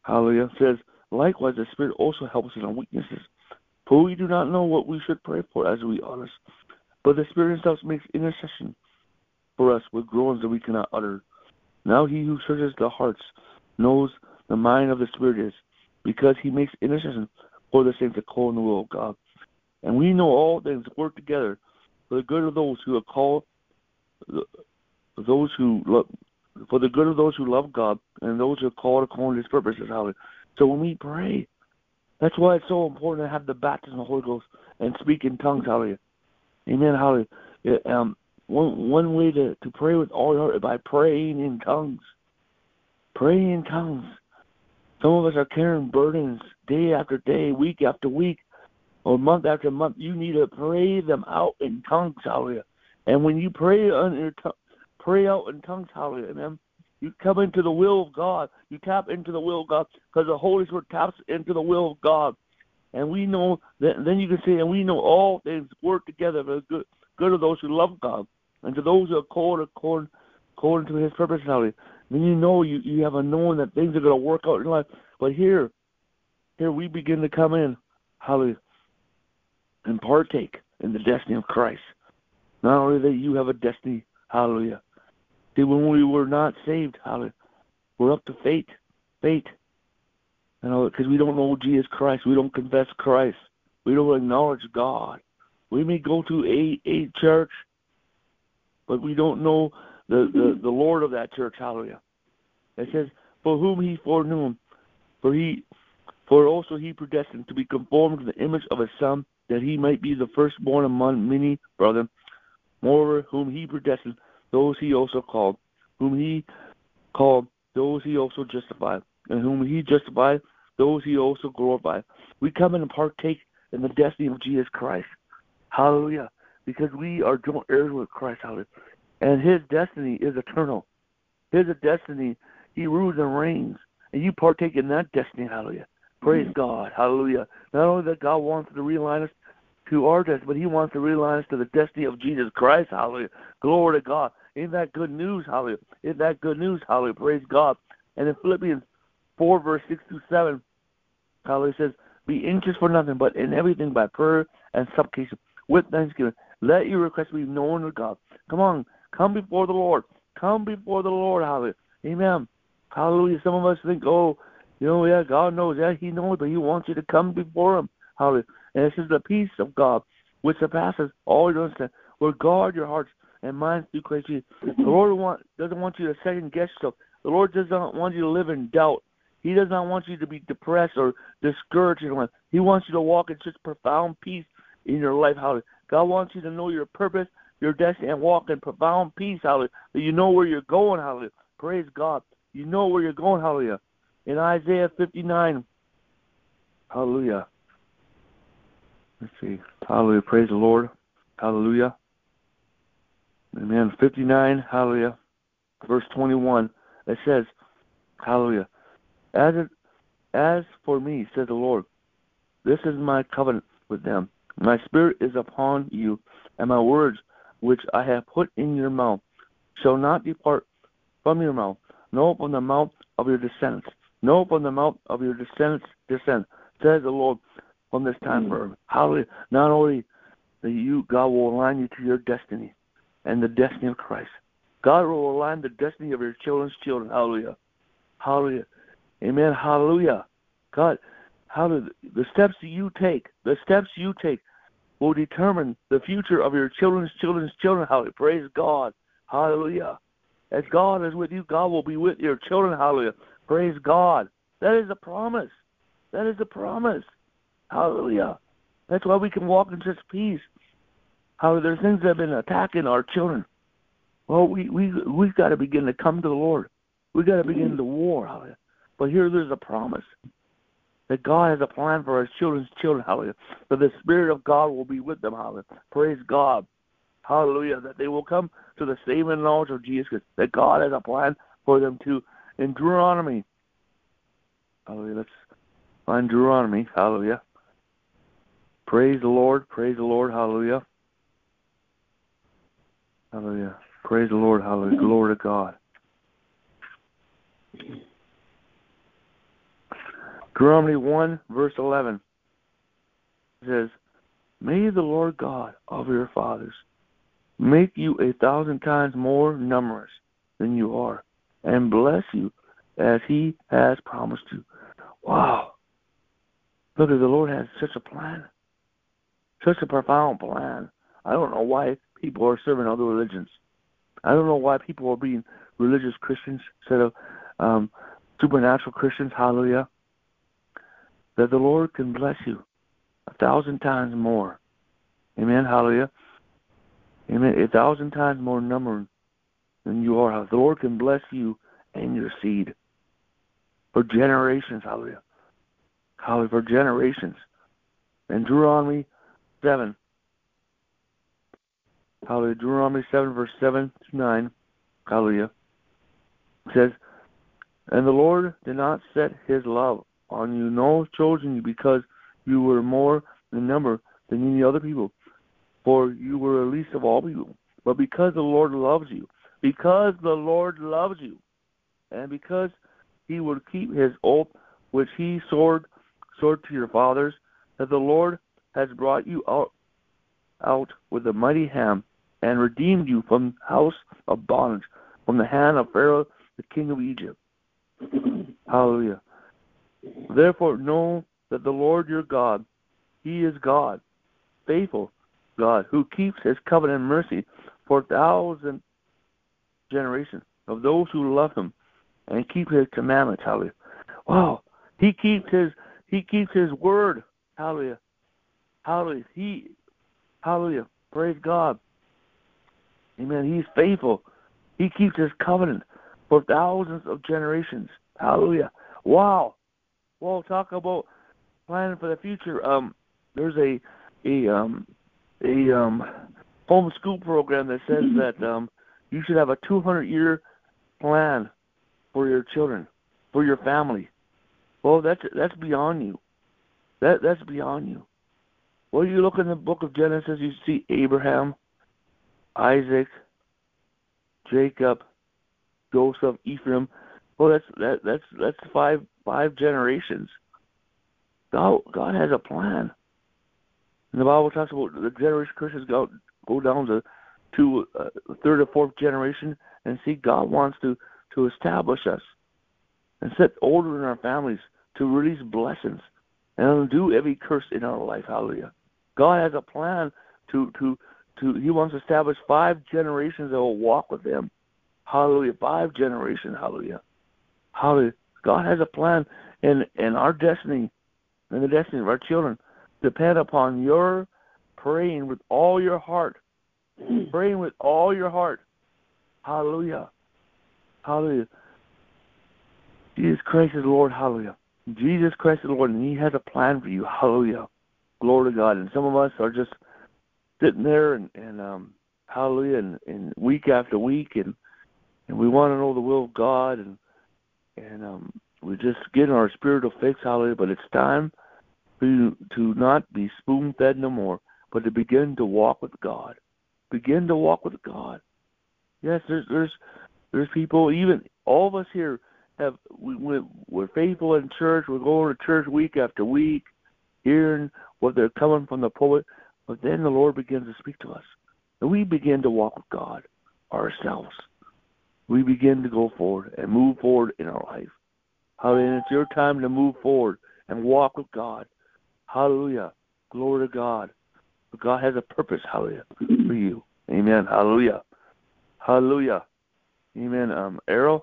Hallelujah. Says, likewise, the Spirit also helps us in our weaknesses. For we do not know what we should pray for as we ought. But the Spirit Himself makes intercession for us with groans that we cannot utter. Now He who searches the hearts knows the mind of the Spirit is, because He makes intercession for the saints according to the will of God. And we know all things work together for the good of those who are called, those who love, for the good of those who love God and those who are called according to His purposes. So when we pray, that's why it's so important to have the baptism of the Holy Ghost and speak in tongues. Hallelujah. Amen. Hallelujah. Um, one one way to, to pray with all your heart is by praying in tongues. Praying in tongues. Some of us are carrying burdens day after day, week after week, or month after month. You need to pray them out in tongues. Hallelujah. And when you pray on your tongue, pray out in tongues. Hallelujah. Amen. You come into the will of God. You tap into the will of God because the Holy Spirit taps into the will of God. And we know that then you can say, and we know all things work together for the good, good of those who love God and to those who are called according, according to His purpose. Then you know you, you have a knowing that things are going to work out in life. But here, here we begin to come in, hallelujah, and partake in the destiny of Christ. Not only that you have a destiny, hallelujah, See, when we were not saved, hallelujah, we're up to fate, fate. You know, because we don't know Jesus Christ, we don't confess Christ, we don't acknowledge God. We may go to a a church, but we don't know the the, mm-hmm. the Lord of that church. Hallelujah. It says, "For whom He foreknew, for He, for also He predestined to be conformed to the image of His Son, that He might be the firstborn among many brethren. Moreover, whom He predestined." Those he also called. Whom he called, those he also justified. And whom he justified, those he also glorified. We come in and partake in the destiny of Jesus Christ. Hallelujah. Because we are joint heirs with Christ. Hallelujah. And his destiny is eternal. His destiny, he rules and reigns. And you partake in that destiny. Hallelujah. Praise mm-hmm. God. Hallelujah. Not only that God wants to realign us to our destiny, but he wants to realign us to the destiny of Jesus Christ. Hallelujah. Glory to God. Isn't that good news? Holly? Isn't that good news? Holly? Praise God. And in Philippians 4, verse 6 to 7, Holly says, Be anxious for nothing, but in everything by prayer and supplication with thanksgiving. Let your requests be known to God. Come on. Come before the Lord. Come before the Lord. Holly. Amen. Hallelujah. Some of us think, oh, you know, yeah, God knows. Yeah, He knows, but He wants you to come before Him. Hallelujah. And this is the peace of God, which surpasses all your understanding, will guard your hearts and minds through Christ Jesus. The Lord want, doesn't want you to second guess yourself. The Lord does not want you to live in doubt. He does not want you to be depressed or discouraged. He wants you to walk in such profound peace in your life. God wants you to know your purpose, your destiny, and walk in profound peace. Hallelujah. That you know where you're going. Hallelujah. Praise God. You know where you're going. Hallelujah. In Isaiah 59. Hallelujah. Let's see. Hallelujah. Praise the Lord. Hallelujah. Amen. 59. Hallelujah. Verse 21. It says, Hallelujah. As it, as for me, says the Lord, this is my covenant with them. My spirit is upon you, and my words which I have put in your mouth shall not depart from your mouth, nor from the mouth of your descendants, nor from the mouth of your descendants' descendants, says the Lord, from this time hmm. forward. Hallelujah. Not only that you, God will align you to your destiny and the destiny of Christ. God will align the destiny of your children's children. Hallelujah. Hallelujah. Amen. Hallelujah. God, how do the steps you take, the steps you take will determine the future of your children's children's children. Hallelujah. Praise God. Hallelujah. As God is with you, God will be with your children. Hallelujah. Praise God. That is a promise. That is a promise. Hallelujah. That's why we can walk in such peace. How there's things that have been attacking our children. Well, we we we've got to begin to come to the Lord. We've got to begin mm-hmm. the war. Hallelujah. But here there's a promise that God has a plan for His children's children. Hallelujah. That the Spirit of God will be with them. Hallelujah. Praise God. Hallelujah. That they will come to the saving knowledge of Jesus. That God has a plan for them too. In Deuteronomy. Hallelujah. Let's find Deuteronomy. Hallelujah. Praise the Lord. Praise the Lord. Hallelujah. Hallelujah. Praise the Lord. Hallelujah. Glory to God. Deuteronomy 1, verse 11 says, May the Lord God of your fathers make you a thousand times more numerous than you are, and bless you as he has promised you. Wow. Look the Lord has such a plan. Such a profound plan. I don't know why people are serving other religions. I don't know why people are being religious Christians instead of um, supernatural Christians. Hallelujah that the Lord can bless you a thousand times more. Amen. Hallelujah. Amen. A thousand times more number than you are. The Lord can bless you and your seed for generations. Hallelujah. Hallelujah. For generations. And Deuteronomy 7. Hallelujah. Deuteronomy 7, verse 7 to 9. Hallelujah. says, And the Lord did not set his love on you, nor chosen you, because you were more in number than any other people, for you were the least of all people. But because the Lord loves you, because the Lord loves you, and because he would keep his oath which he swore, swore to your fathers, that the Lord has brought you out, out with a mighty hand and redeemed you from house of bondage, from the hand of Pharaoh, the king of Egypt. Hallelujah. Therefore, know that the Lord your God, He is God, faithful God, who keeps His covenant and mercy for a thousand generations of those who love Him and keep His commandments. Hallelujah! Wow, He keeps His He keeps His word. Hallelujah! Hallelujah! He Hallelujah! Praise God. Amen. He's faithful. He keeps His covenant for thousands of generations. Hallelujah! Wow well, talk about planning for the future. Um, there's a a um a um homeschool program that says mm-hmm. that um you should have a 200 year plan for your children, for your family. Well, that's that's beyond you. That that's beyond you. Well, you look in the book of Genesis, you see Abraham, Isaac, Jacob, Joseph, Ephraim. Well, that's that that's that's five five generations. God, God has a plan. And the Bible talks about the generation Christians go go down to to uh, third or fourth generation and see God wants to to establish us and set order in our families to release blessings and undo every curse in our life. Hallelujah. God has a plan to to to He wants to establish five generations that will walk with Him. Hallelujah. Five generations. Hallelujah. Hallelujah. God has a plan, and and our destiny, and the destiny of our children, depend upon your praying with all your heart, praying with all your heart. Hallelujah. Hallelujah. Jesus Christ is Lord. Hallelujah. Jesus Christ is Lord, and He has a plan for you. Hallelujah. Glory to God. And some of us are just sitting there and, and um, hallelujah, and, and week after week, and and we want to know the will of God, and and um, we just get our spiritual fix, hallelujah. But it's time you to not be spoon fed no more, but to begin to walk with God. Begin to walk with God. Yes, there's there's there's people, even all of us here have we, we're faithful in church. We're going to church week after week, hearing what they're coming from the pulpit. But then the Lord begins to speak to us, and we begin to walk with God ourselves. We begin to go forward and move forward in our life. Hallelujah! It's your time to move forward and walk with God. Hallelujah! Glory to God. But God has a purpose. Hallelujah for you. Amen. Hallelujah. Hallelujah. Amen. Um, Erryl.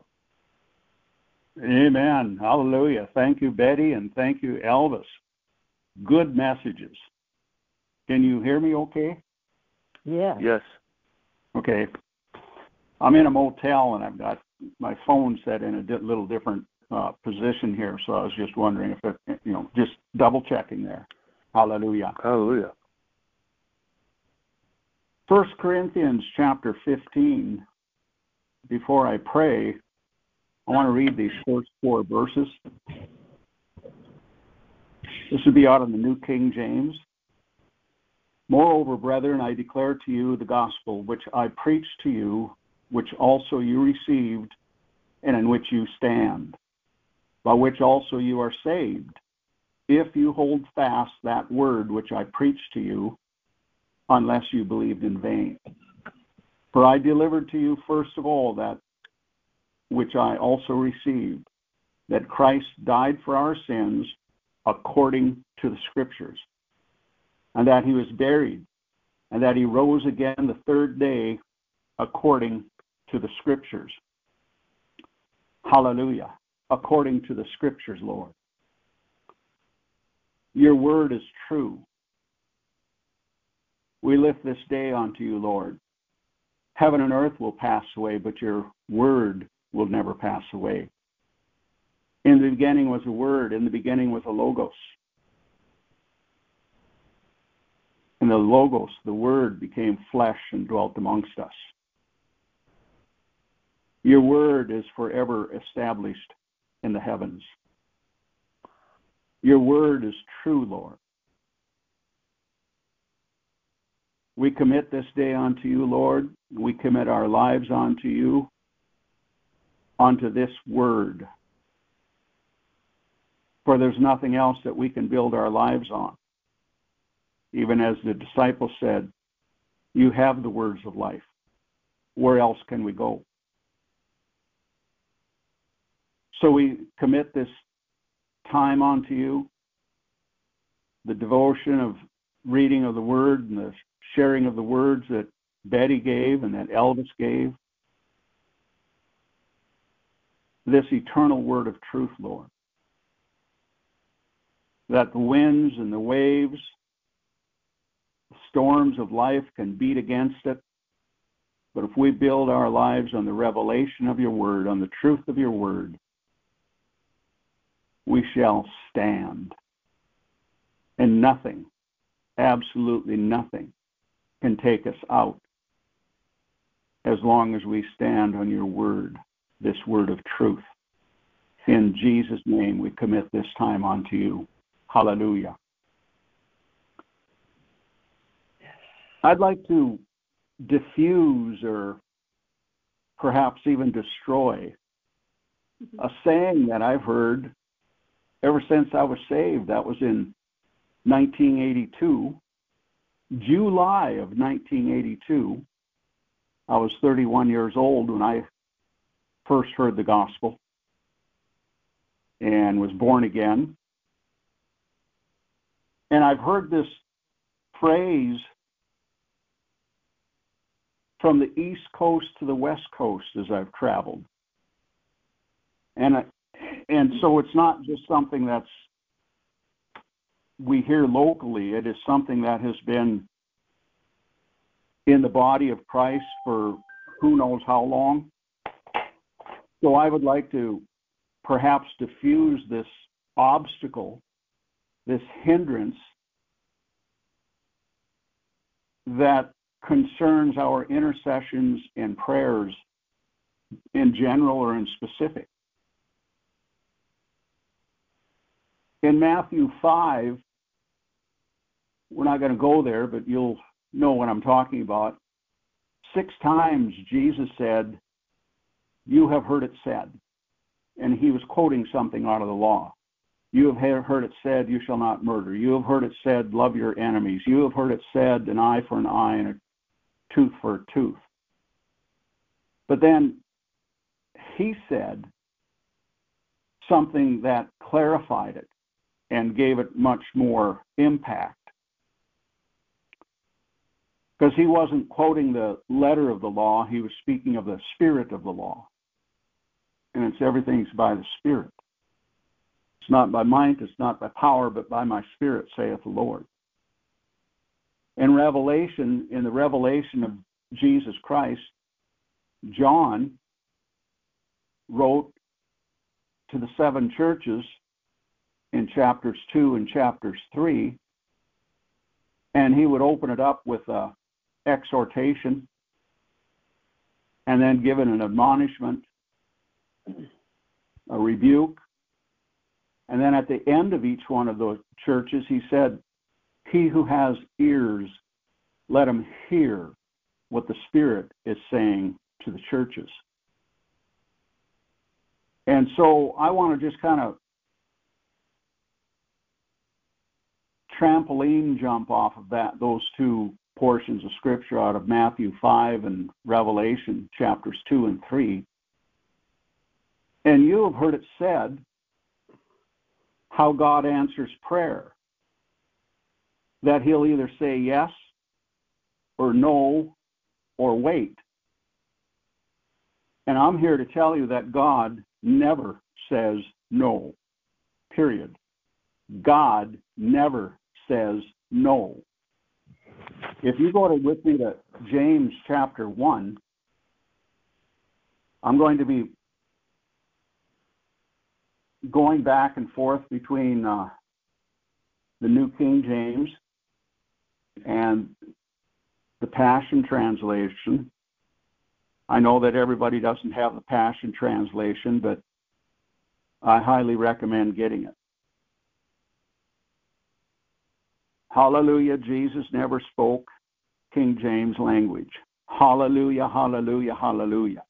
Amen. Hallelujah. Thank you, Betty, and thank you, Elvis. Good messages. Can you hear me okay? Yeah. Yes. Okay. I'm in a motel and I've got my phone set in a di- little different uh, position here, so I was just wondering if it, you know, just double checking there. Hallelujah. Hallelujah. First Corinthians chapter 15. Before I pray, I want to read these first four verses. This would be out of the New King James. Moreover, brethren, I declare to you the gospel which I preached to you, which also you received, and in which you stand, by which also you are saved, if you hold fast that word which I preached to you, unless you believed in vain. For I delivered to you first of all that which I also received, that Christ died for our sins according to the Scriptures, and that he was buried, and that he rose again the third day according to the Scriptures. Hallelujah. According to the Scriptures, Lord. Your word is true. We lift this day unto you, Lord. Heaven and earth will pass away, but your word will never pass away. In the beginning was a word, in the beginning was a logos. And the logos, the word, became flesh and dwelt amongst us. Your word is forever established in the heavens. Your word is true, Lord. We commit this day unto you, Lord. We commit our lives unto you onto this word. For there's nothing else that we can build our lives on. Even as the disciple said, You have the words of life. Where else can we go? So we commit this time onto you, the devotion of reading of the word and the sharing of the words that Betty gave and that Elvis gave this eternal word of truth, Lord. That the winds and the waves, the storms of life can beat against it. But if we build our lives on the revelation of your word, on the truth of your word, we shall stand. And nothing, absolutely nothing, can take us out as long as we stand on your word this word of truth. In Jesus' name, we commit this time unto you. Hallelujah. I'd like to diffuse or perhaps even destroy mm-hmm. a saying that I've heard ever since I was saved. That was in 1982, July of 1982. I was 31 years old when I first heard the gospel and was born again. And I've heard this phrase from the East Coast to the West Coast as I've traveled. And, and so it's not just something that's we hear locally, it is something that has been in the body of Christ for who knows how long. So I would like to perhaps diffuse this obstacle, this hindrance that concerns our intercessions and prayers in general or in specific. In Matthew 5, we're not going to go there, but you'll know what I'm talking about. Six times Jesus said, You have heard it said. And he was quoting something out of the law. You have heard it said, You shall not murder. You have heard it said, Love your enemies. You have heard it said, An eye for an eye and a tooth for a tooth. But then he said something that clarified it and gave it much more impact. Because he wasn't quoting the letter of the law, he was speaking of the spirit of the law. And it's everything's by the spirit. It's not by might, it's not by power, but by my spirit, saith the Lord. In Revelation, in the revelation of Jesus Christ, John wrote to the seven churches in chapters 2 and chapters 3, and he would open it up with a exhortation and then given an admonishment, a rebuke. And then at the end of each one of those churches, he said, He who has ears, let him hear what the Spirit is saying to the churches. And so I want to just kind of trampoline jump off of that those two portions of scripture out of Matthew 5 and Revelation chapters 2 and 3. And you have heard it said how God answers prayer. That he'll either say yes or no or wait. And I'm here to tell you that God never says no, period. God never says no. If you go to, with me to James chapter 1, I'm going to be going back and forth between uh, the New King James and the Passion Translation. I know that everybody doesn't have the Passion Translation, but I highly recommend getting it. Hallelujah, Jesus never spoke King James language. Hallelujah, hallelujah, hallelujah.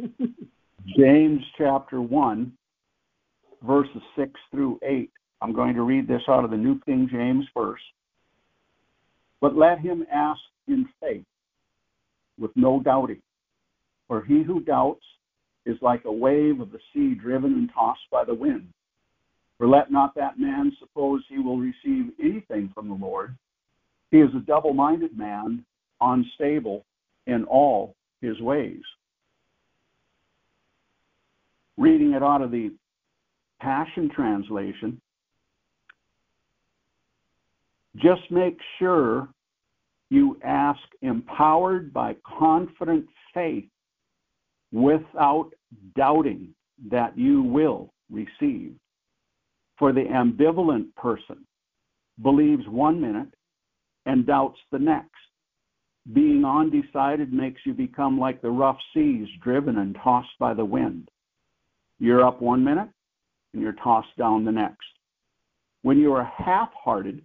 James chapter 1, verses 6 through 8. I'm going to read this out of the New King James first. But let him ask in faith, with no doubting. For he who doubts is like a wave of the sea driven and tossed by the wind. For let not that man suppose he will receive anything from the Lord. He is a double minded man, unstable in all his ways. Reading it out of the Passion Translation, just make sure you ask empowered by confident faith without doubting that you will receive. For the ambivalent person believes one minute and doubts the next. Being undecided makes you become like the rough seas driven and tossed by the wind. You're up one minute and you're tossed down the next. When you are half hearted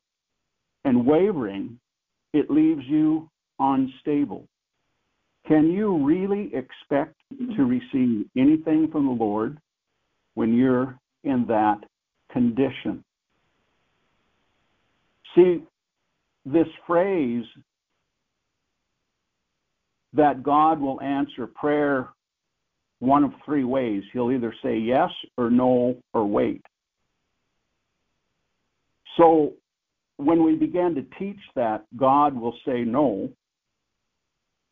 and wavering, it leaves you unstable. Can you really expect to receive anything from the Lord when you're in that condition. See, this phrase that God will answer prayer one of three ways. He'll either say yes or no or wait. So when we begin to teach that God will say no,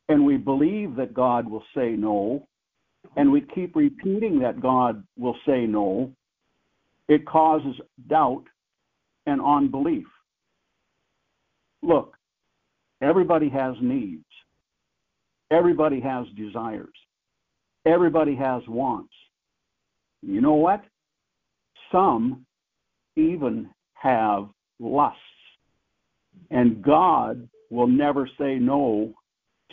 and we believe that God will say no, and we keep repeating that God will say no, it causes doubt and unbelief. Look, everybody has needs. Everybody has desires. Everybody has wants. You know what? Some even have lusts. And God will never say no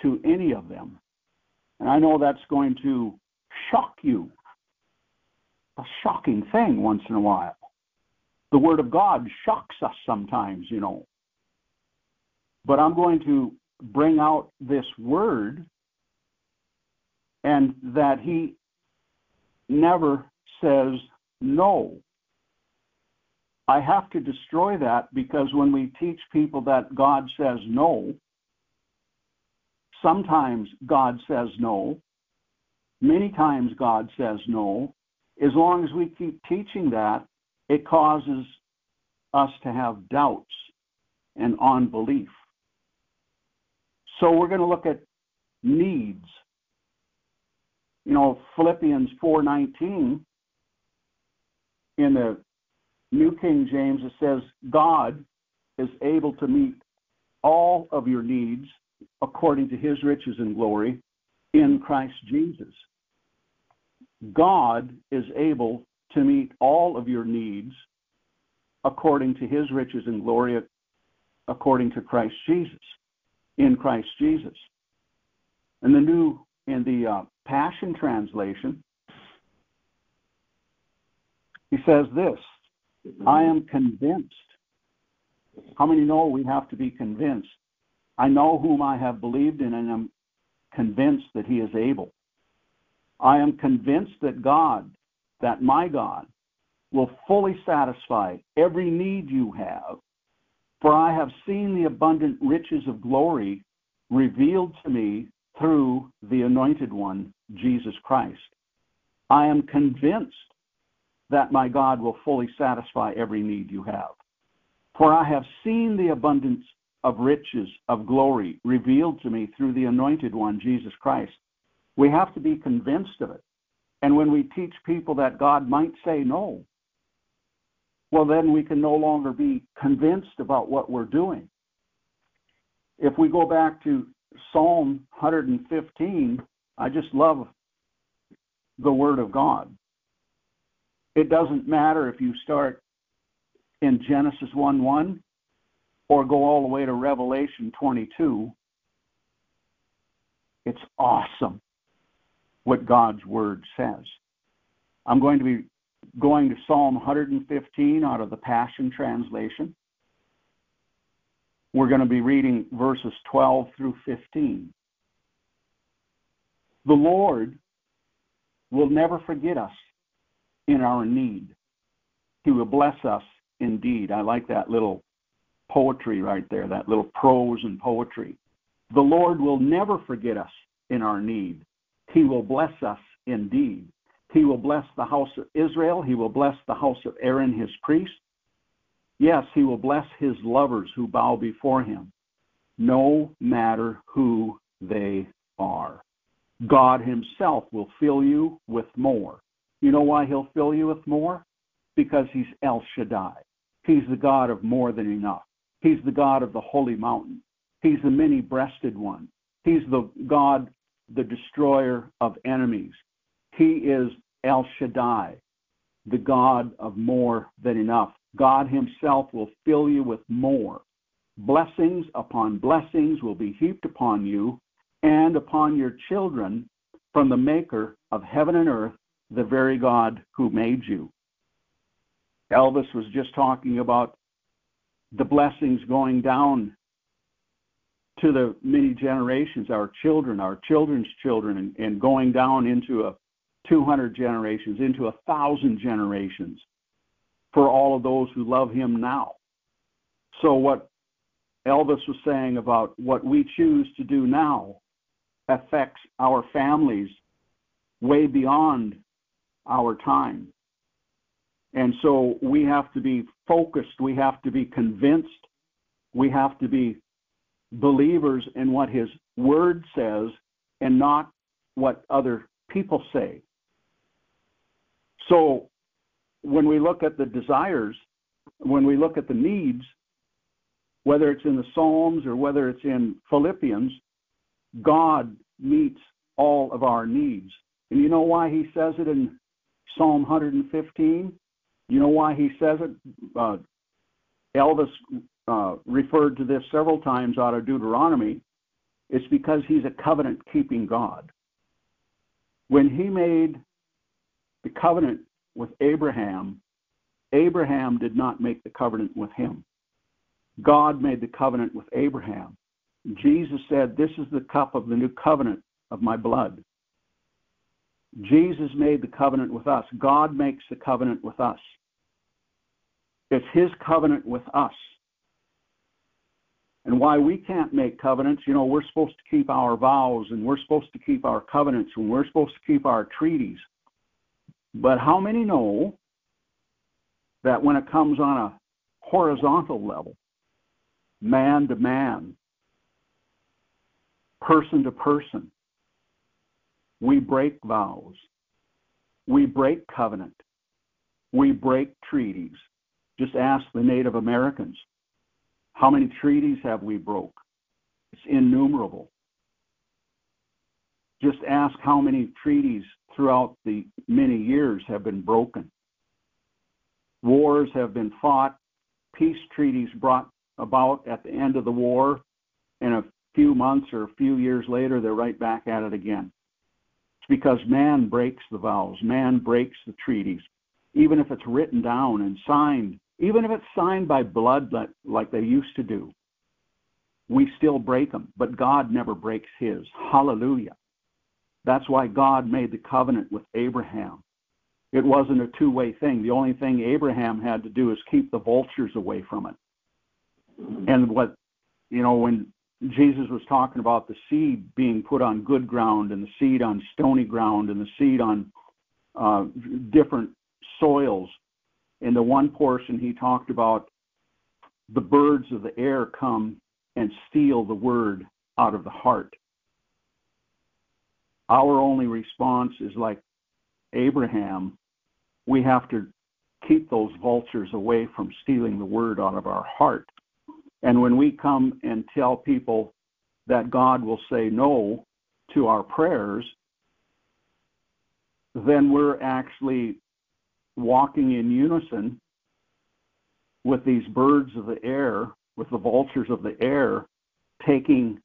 to any of them. And I know that's going to shock you. A shocking thing once in a while. The Word of God shocks us sometimes, you know. But I'm going to bring out this Word and that He never says no. I have to destroy that because when we teach people that God says no, sometimes God says no, many times God says no. As long as we keep teaching that, it causes us to have doubts and unbelief. So we're going to look at needs. You know, Philippians 4:19 in the New King James, it says, God is able to meet all of your needs according to his riches and glory in Christ Jesus. God is able to meet all of your needs according to his riches and glory according to Christ Jesus, in Christ Jesus. And the new, in the uh, Passion Translation, he says this I am convinced. How many know we have to be convinced? I know whom I have believed in and am convinced that he is able. I am convinced that God, that my God, will fully satisfy every need you have, for I have seen the abundant riches of glory revealed to me through the Anointed One, Jesus Christ. I am convinced that my God will fully satisfy every need you have. For I have seen the abundance of riches, of glory revealed to me through the anointed one, Jesus Christ. We have to be convinced of it. And when we teach people that God might say no, well, then we can no longer be convinced about what we're doing. If we go back to Psalm 115, I just love the Word of God. It doesn't matter if you start in Genesis 1 1 or go all the way to Revelation 22. It's awesome what God's Word says. I'm going to be going to Psalm 115 out of the Passion Translation. We're going to be reading verses 12 through 15. The Lord will never forget us in our need. He will bless us indeed. I like that little poetry right there, that little prose and poetry. The Lord will never forget us in our need. He will bless us indeed. He will bless the house of Israel. He will bless the house of Aaron, his priest. Yes, he will bless his lovers who bow before him, no matter who they are. God himself will fill you with more. You know why he'll fill you with more? Because he's El Shaddai. He's the God of more than enough. He's the God of the holy mountain. He's the many breasted one. He's the God, the destroyer of enemies. He is El Shaddai, the God of more than enough. God Himself will fill you with more. Blessings upon blessings will be heaped upon you and upon your children from the Maker of heaven and earth the very God who made you. Elvis was just talking about the blessings going down to the many generations, our children, our children's children, and, going down into a 200 generations, into a thousand generations for all of those who love him now. So what Elvis was saying about what we choose to do now affects our families way beyond our time. And so we have to be focused, we have to be convinced, we have to be believers in what His word says and not what other people say. So when we look at the desires, when we look at the needs, whether it's in the Psalms or whether it's in Philippians, God meets all of our needs. And you know why he says it in Psalm 115? You know why he says it? Uh, Elvis uh, referred to this several times out of Deuteronomy. It's because he's a covenant keeping God. When he made the covenant with Abraham, Abraham did not make the covenant with him. God made the covenant with Abraham. Jesus said, This is the cup of the new covenant of my blood. Jesus made the covenant with us. God makes the covenant with us. It's his covenant with us. And why we can't make covenants, you know, we're supposed to keep our vows and we're supposed to keep our covenants and we're supposed to keep our treaties. But how many know that when it comes on a horizontal level, man to man, person to person, we break vows, we break covenant, we break treaties. Just ask the Native Americans. How many treaties have we broke? It's innumerable. Just ask how many treaties throughout the many years have been broken. Wars have been fought, peace treaties brought about at the end of the war, and a few months or a few years later, they're right back at it again. It's because man breaks the vows, man breaks the treaties, even if it's written down and signed, even if it's signed by blood like they used to do. We still break them, but God never breaks his. Hallelujah. That's why God made the covenant with Abraham. It wasn't a two way thing. The only thing Abraham had to do is keep the vultures away from it. And what, you know, when Jesus was talking about the seed being put on good ground and the seed on stony ground and the seed on uh, different soils, in the one portion he talked about the birds of the air come and steal the word out of the heart. Our only response is like Abraham, we have to keep those vultures away from stealing the word out of our heart. And when we come and tell people that God will say no to our prayers, then we're actually walking in unison with these birds of the air, with the vultures of the air, taking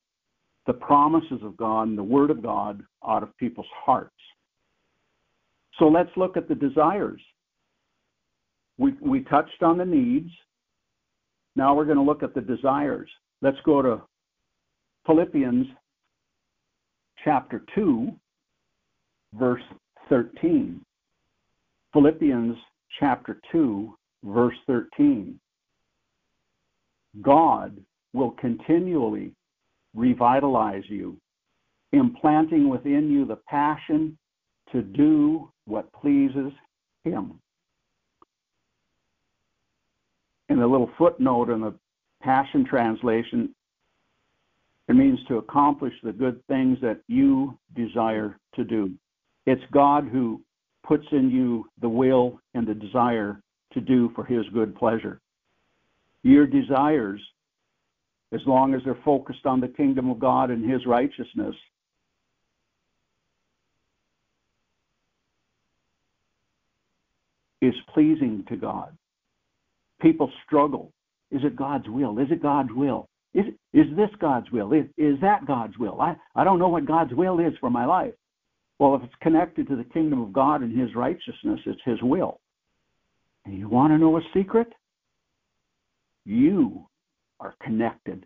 the promises of God and the Word of God out of people's hearts. So let's look at the desires. We, we touched on the needs. Now we're going to look at the desires. Let's go to Philippians chapter 2, verse 13. Philippians chapter 2, verse 13. God will continually revitalize you, implanting within you the passion to do what pleases Him. In the little footnote in the Passion Translation, it means to accomplish the good things that you desire to do. It's God who puts in you the will and the desire to do for His good pleasure. Your desires as long as they're focused on the kingdom of God and His righteousness. Is pleasing to God. People struggle. Is it God's will? Is it God's will? Is, is this God's will? Is, is that God's will? I, I don't know what God's will is for my life. Well, if it's connected to the kingdom of God and His righteousness, it's His will. And you want to know a secret? You are connected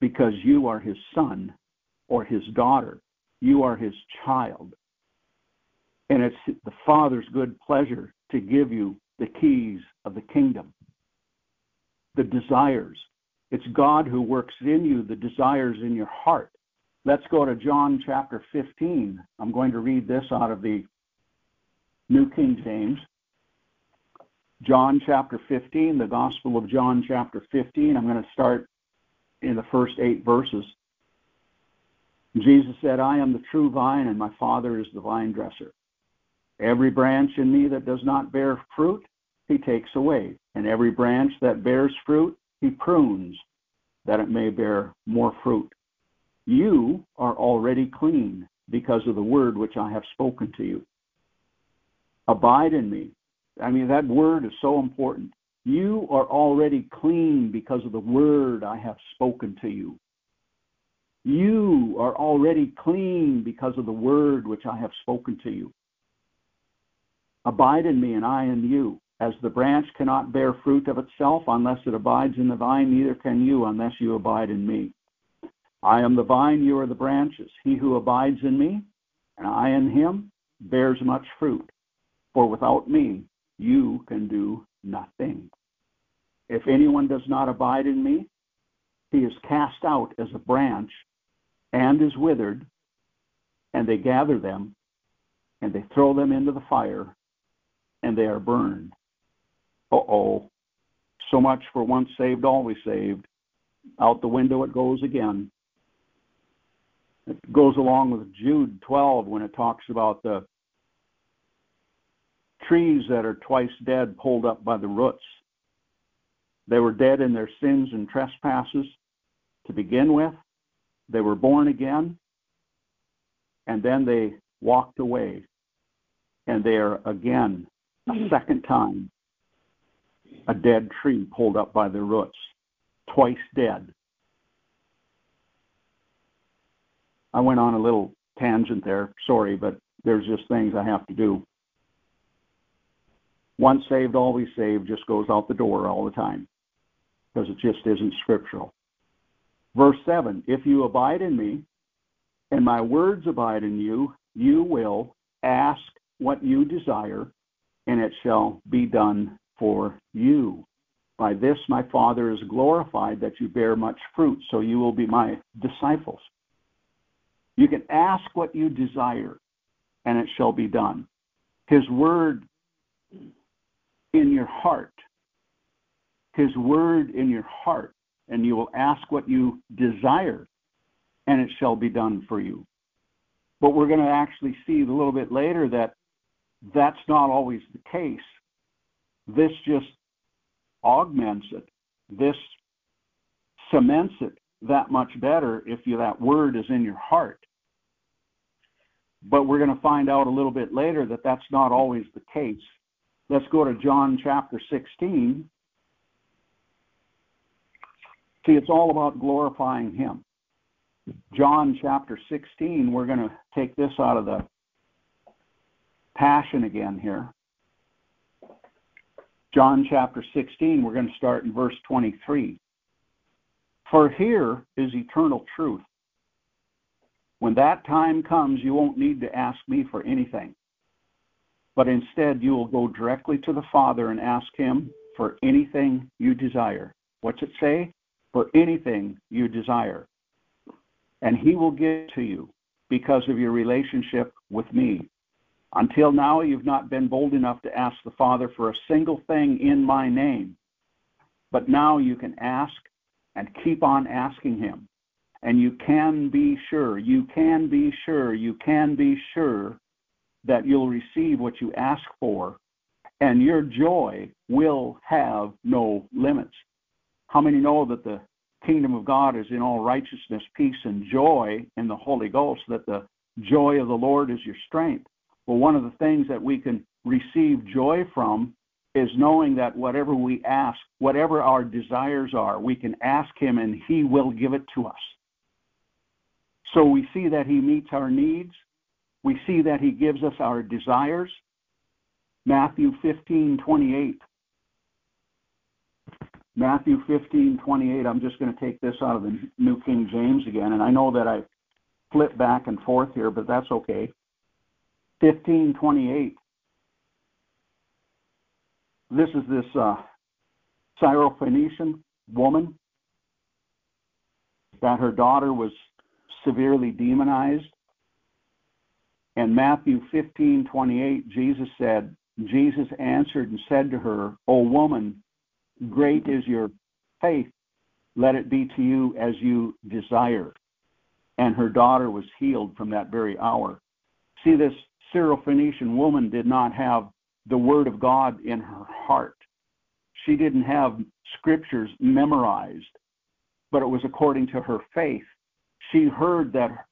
because you are his son or his daughter. You are his child. And it's the Father's good pleasure to give you the keys of the kingdom, the desires. It's God who works in you the desires in your heart. Let's go to John chapter 15. I'm going to read this out of the New King James. John chapter 15, the Gospel of John chapter 15. I'm going to start in the first eight verses. Jesus said, I am the true vine, and my Father is the vine dresser. Every branch in me that does not bear fruit, he takes away. And every branch that bears fruit, he prunes, that it may bear more fruit. You are already clean because of the word which I have spoken to you. Abide in me. I mean, that word is so important. You are already clean because of the word I have spoken to you. You are already clean because of the word which I have spoken to you. Abide in me, and I in you. As the branch cannot bear fruit of itself unless it abides in the vine, neither can you unless you abide in me. I am the vine, you are the branches. He who abides in me, and I in him, bears much fruit. For without me, you can do nothing. If anyone does not abide in me, he is cast out as a branch and is withered, and they gather them, and they throw them into the fire, and they are burned. Uh oh. So much for once saved, always saved. Out the window it goes again. It goes along with Jude 12 when it talks about the trees that are twice dead pulled up by the roots. They were dead in their sins and trespasses to begin with. They were born again, and then they walked away, and they are again, a second time, a dead tree pulled up by the roots, twice dead. I went on a little tangent there. Sorry, but there's just things I have to do. Once saved, always saved just goes out the door all the time because it just isn't scriptural. Verse 7 If you abide in me, and my words abide in you, you will ask what you desire, and it shall be done for you. By this my Father is glorified that you bear much fruit, so you will be my disciples. You can ask what you desire, and it shall be done. His word in your heart, His word in your heart, and you will ask what you desire, and it shall be done for you. But we're going to actually see a little bit later that that's not always the case. This just augments it. This cements it that much better if you, that word is in your heart. But we're going to find out a little bit later that that's not always the case. Let's go to John chapter 16. See, it's all about glorifying Him. John chapter 16, we're going to take this out of the Passion again here. John chapter 16, we're going to start in verse 23. For here is eternal truth. When that time comes, you won't need to ask me for anything, but instead you will go directly to the Father and ask Him for anything you desire. What's it say? For anything you desire. And He will give to you because of your relationship with me. Until now, you've not been bold enough to ask the Father for a single thing in my name. But now you can ask and keep on asking Him. And you can be sure, you can be sure, you can be sure that you'll receive what you ask for, and your joy will have no limits. How many know that the kingdom of God is in all righteousness, peace, and joy in the Holy Ghost, that the joy of the Lord is your strength? Well, one of the things that we can receive joy from is knowing that whatever we ask, whatever our desires are, we can ask Him and He will give it to us. So we see that He meets our needs. We see that He gives us our desires. Matthew 15, 28. Matthew 15, 28. I'm just going to take this out of the New King James again. And I know that I flip back and forth here, but that's okay. 1528. This is this uh, Syrophoenician woman that her daughter was severely demonized. And Matthew 15:28, Jesus said, Jesus answered and said to her, O woman, great is your faith. Let it be to you as you desire. and her daughter was healed from that very hour. See, this Syrophoenician woman did not have the Word of God in her heart. She didn't have scriptures memorized, but it was according to her faith. She heard that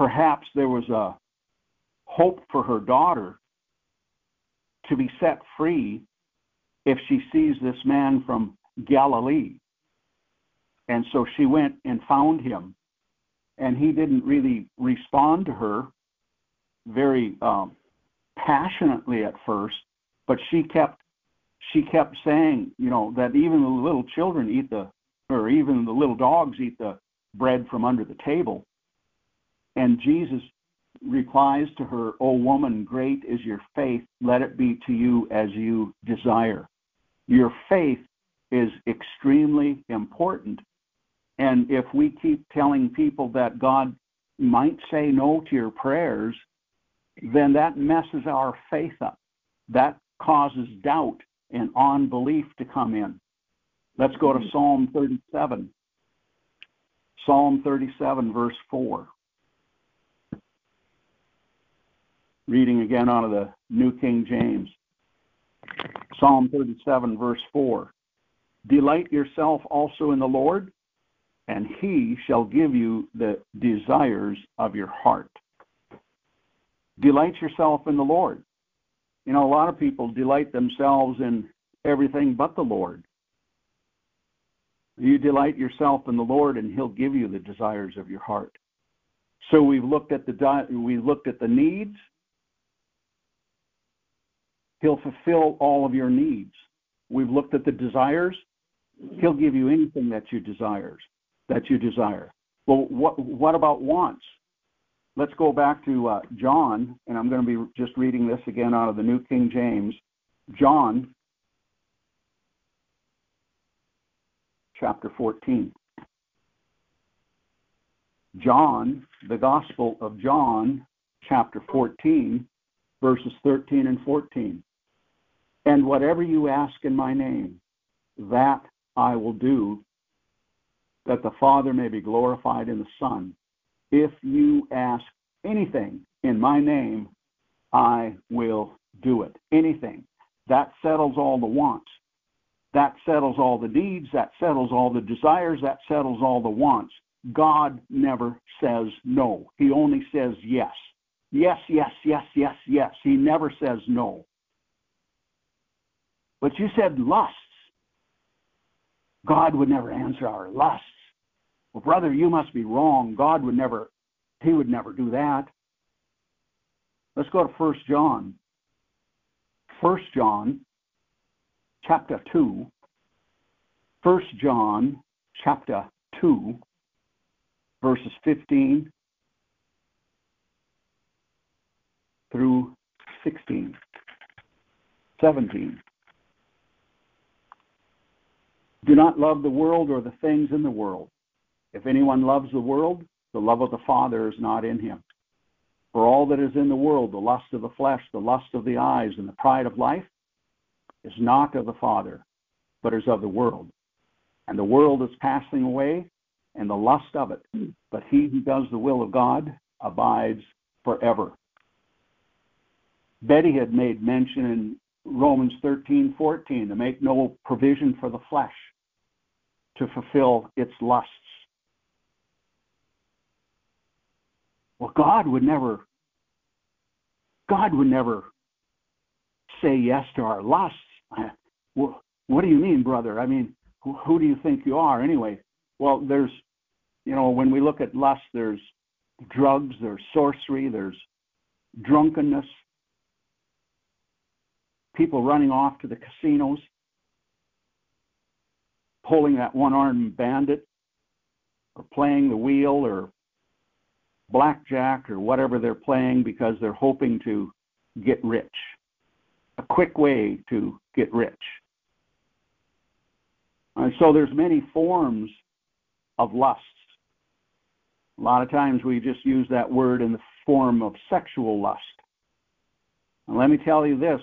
perhaps there was a hope for her daughter to be set free if she sees this man from Galilee. And so she went and found him. And he didn't really respond to her very um, passionately at first, but she kept she kept saying, you know, that even the little children eat the or even the little dogs eat the bread from under the table. And Jesus replies to her, O woman, great is your faith. Let it be to you as you desire. Your faith is extremely important. And if we keep telling people that God might say no to your prayers, then that messes our faith up. That causes doubt and unbelief to come in. Let's go to mm-hmm. Psalm 37. Psalm 37, verse 4. Reading again out of the New King James. Psalm 37, verse 4. Delight yourself also in the Lord, and he shall give you the desires of your heart. Delight yourself in the Lord. You know, a lot of people delight themselves in everything but the Lord. You delight yourself in the Lord, and He'll give you the desires of your heart. So we've looked at the we looked at the needs, He'll fulfill all of your needs. We've looked at the desires. He'll give you anything that you desires that you desire. Well, what what about wants? Let's go back to uh, John, and I'm going to be just reading this again out of the New King James. John, chapter 14. John, the Gospel of John, chapter 14, verses 13 and 14. And whatever you ask in my name, that I will do, that the Father may be glorified in the Son. If you ask anything in my name, I will do it. Anything. That settles all the wants. That settles all the needs. That settles all the desires. That settles all the wants. God never says no. He only says yes. Yes, yes, yes, yes, yes. He never says no. But you said lusts. God would never answer our lusts. Well, brother, you must be wrong. God would never, he would never do that. Let's go to First John. First John, chapter 2. First John, chapter 2, verses 15 through 16, 17. Do not love the world or the things in the world. If anyone loves the world, the love of the Father is not in him. For all that is in the world, the lust of the flesh, the lust of the eyes, and the pride of life, is not of the Father, but is of the world. And the world is passing away, and the lust of it. But he who does the will of God abides forever. Betty had made mention in Romans 13:14 to make no provision for the flesh to fulfill its lusts. Well, God would never, God would never say yes to our lusts. Well, what do you mean, brother? I mean, who, who do you think you are anyway? Well, there's, you know, when we look at lust, there's drugs, there's sorcery, there's drunkenness, people running off to the casinos, pulling that one armed bandit, or playing the wheel, or blackjack, or whatever they're playing because they're hoping to get rich. A quick way to get rich. And so there's many forms of lusts. A lot of times we just use that word in the form of sexual lust. And let me tell you this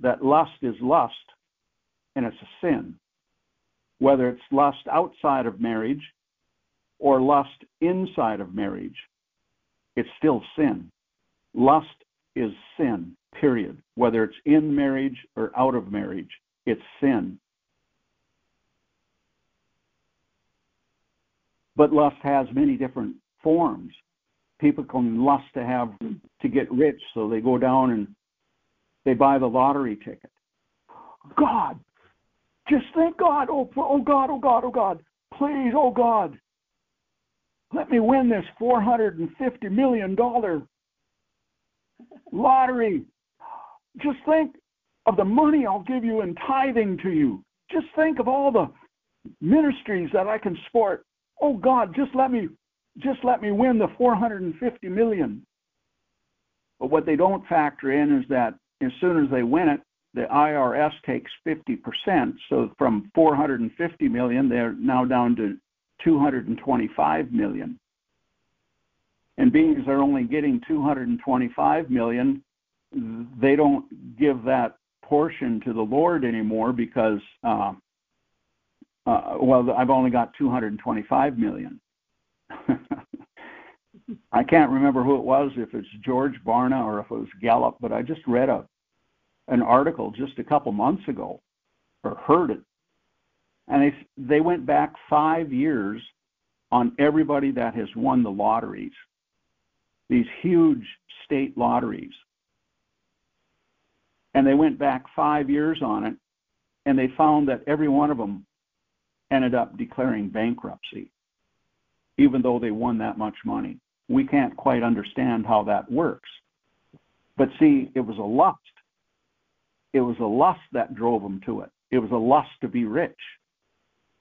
that lust is lust and it's a sin. Whether it's lust outside of marriage or lust inside of marriage, it's still sin. Lust is sin, period. Whether it's in marriage or out of marriage, it's sin. But lust has many different forms. People can lust to have to get rich, so they go down and they buy the lottery ticket. God, just thank God, oh, oh God, oh God, oh God, please, oh God, let me win this $450 million lottery. Just think of the money I'll give you in tithing to you. Just think of all the ministries that I can support. Oh God, just let me just let me win the 450 million. But what they don't factor in is that as soon as they win it, the IRS takes 50%. So from 450 million, they're now down to 225 million. And being as they're only getting 225 million, they don't give that portion to the Lord anymore because, uh, uh, well, I've only got 225 million. I can't remember who it was, if it's George Barna or if it was Gallup, but I just read a an article just a couple months ago, or heard it, and they they went back five years on everybody that has won the lotteries, these huge state lotteries, and they went back five years on it, and they found that every one of them ended up declaring bankruptcy even though they won that much money. We can't quite understand how that works. But see, it was a lust. It was a lust that drove them to it. It was a lust to be rich.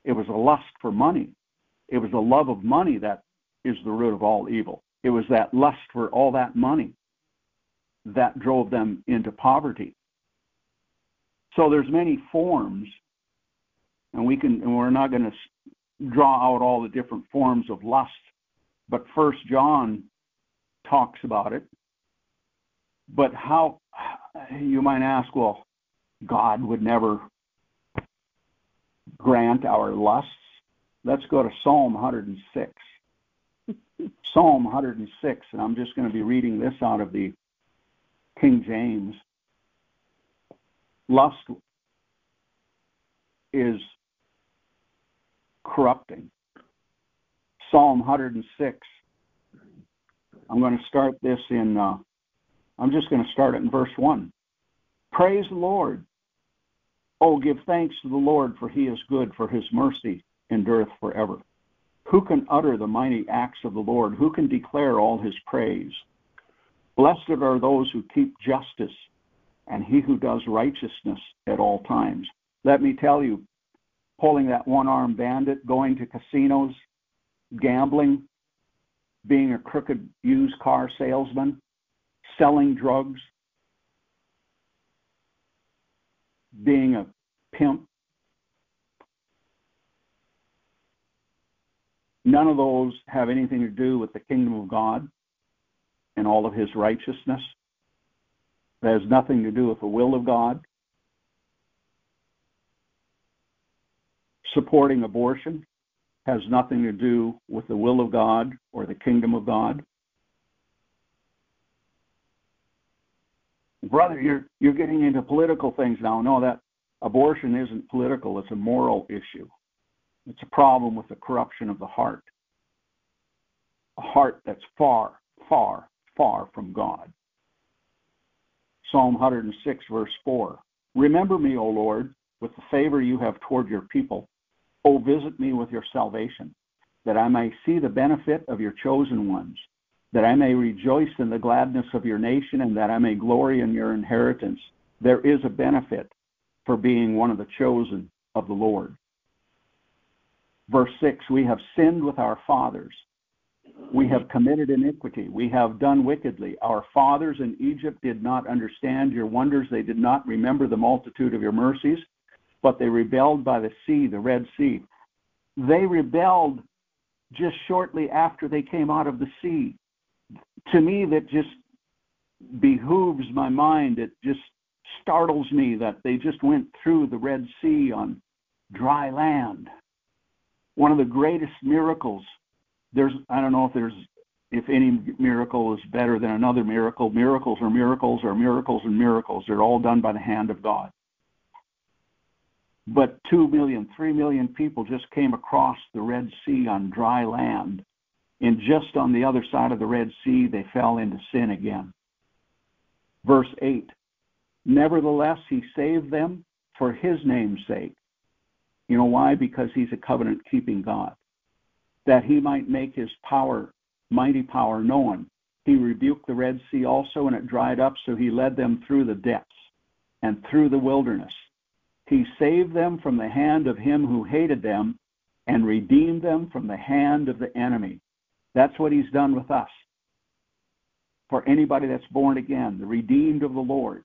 It was a lust for money. It was the love of money that is the root of all evil. It was that lust for all that money that drove them into poverty. So there's many forms, and we can, and we're not going to draw out all the different forms of lust, but First John talks about it. But how you might ask, well, God would never grant our lusts. Let's go to Psalm 106. Psalm 106, and I'm just going to be reading this out of the King James. Lust is corrupting. Psalm 106. I'm going to start this in, uh, I'm just going to start it in verse 1. Praise the Lord. Oh, give thanks to the Lord, for he is good, for his mercy endureth forever. Who can utter the mighty acts of the Lord? Who can declare all his praise? Blessed are those who keep justice, and he who does righteousness at all times. Let me tell you, pulling that one armed bandit, going to casinos, gambling, being a crooked used car salesman, selling drugs, being a pimp. None of those have anything to do with the kingdom of God and all of his righteousness. It has nothing to do with the will of God. supporting abortion has nothing to do with the will of God or the kingdom of God. Brother, you're you're getting into political things now. No, that abortion isn't political, it's a moral issue. It's a problem with the corruption of the heart. A heart that's far, far, far from God. Psalm 106, verse 4. Remember me, O Lord, with the favor you have toward your people Oh, visit me with your salvation, that I may see the benefit of your chosen ones, that I may rejoice in the gladness of your nation, and that I may glory in your inheritance. There is a benefit for being one of the chosen of the Lord. Verse 6 We have sinned with our fathers. We have committed iniquity. We have done wickedly. Our fathers in Egypt did not understand your wonders. They did not remember the multitude of your mercies but they rebelled by the sea, the Red Sea. They rebelled just shortly after they came out of the sea. To me, that just behooves my mind. It just startles me that they just went through the Red Sea on dry land. One of the greatest miracles there's I don't know if there's if any miracle is better than another miracle. Miracles are miracles are miracles and miracles. They're all done by the hand of God. But two million, three million people just came across the Red Sea on dry land. And just on the other side of the Red Sea, they fell into sin again. Verse 8 Nevertheless, he saved them for his name's sake. You know why? Because he's a covenant keeping God. That he might make his power, mighty power, known. He rebuked the Red Sea also, and it dried up, so he led them through the depths and through the wilderness. He saved them from the hand of him who hated them and redeemed them from the hand of the enemy. That's what he's done with us. For anybody that's born again, the redeemed of the Lord.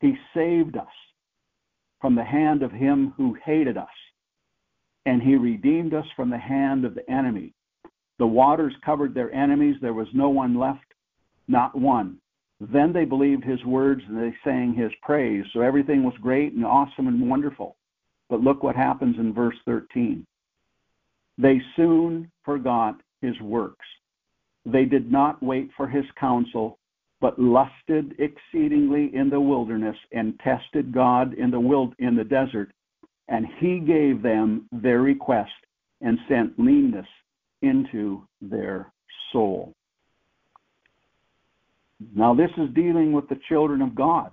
He saved us from the hand of him who hated us, and he redeemed us from the hand of the enemy. The waters covered their enemies, there was no one left, not one. Then they believed his words and they sang his praise. So everything was great and awesome and wonderful. But look what happens in verse 13. They soon forgot his works. They did not wait for his counsel, but lusted exceedingly in the wilderness and tested God in the wild in the desert, and he gave them their request and sent leanness into their soul. Now this is dealing with the children of God.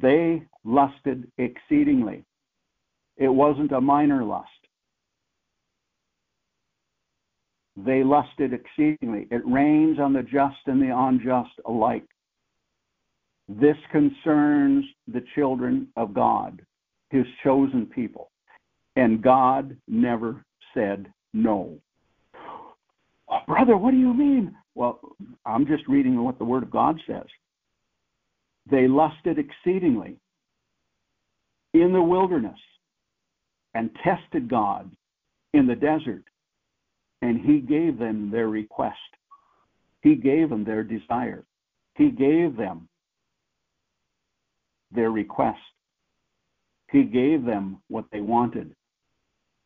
They lusted exceedingly. It wasn't a minor lust. They lusted exceedingly. It rains on the just and the unjust alike. This concerns the children of God, his chosen people. And God never said no. Oh, brother, what do you mean? Well, I'm just reading what the Word of God says. They lusted exceedingly in the wilderness and tested God in the desert and he gave them their request. He gave them their desire. He gave them their request. He gave them what they wanted,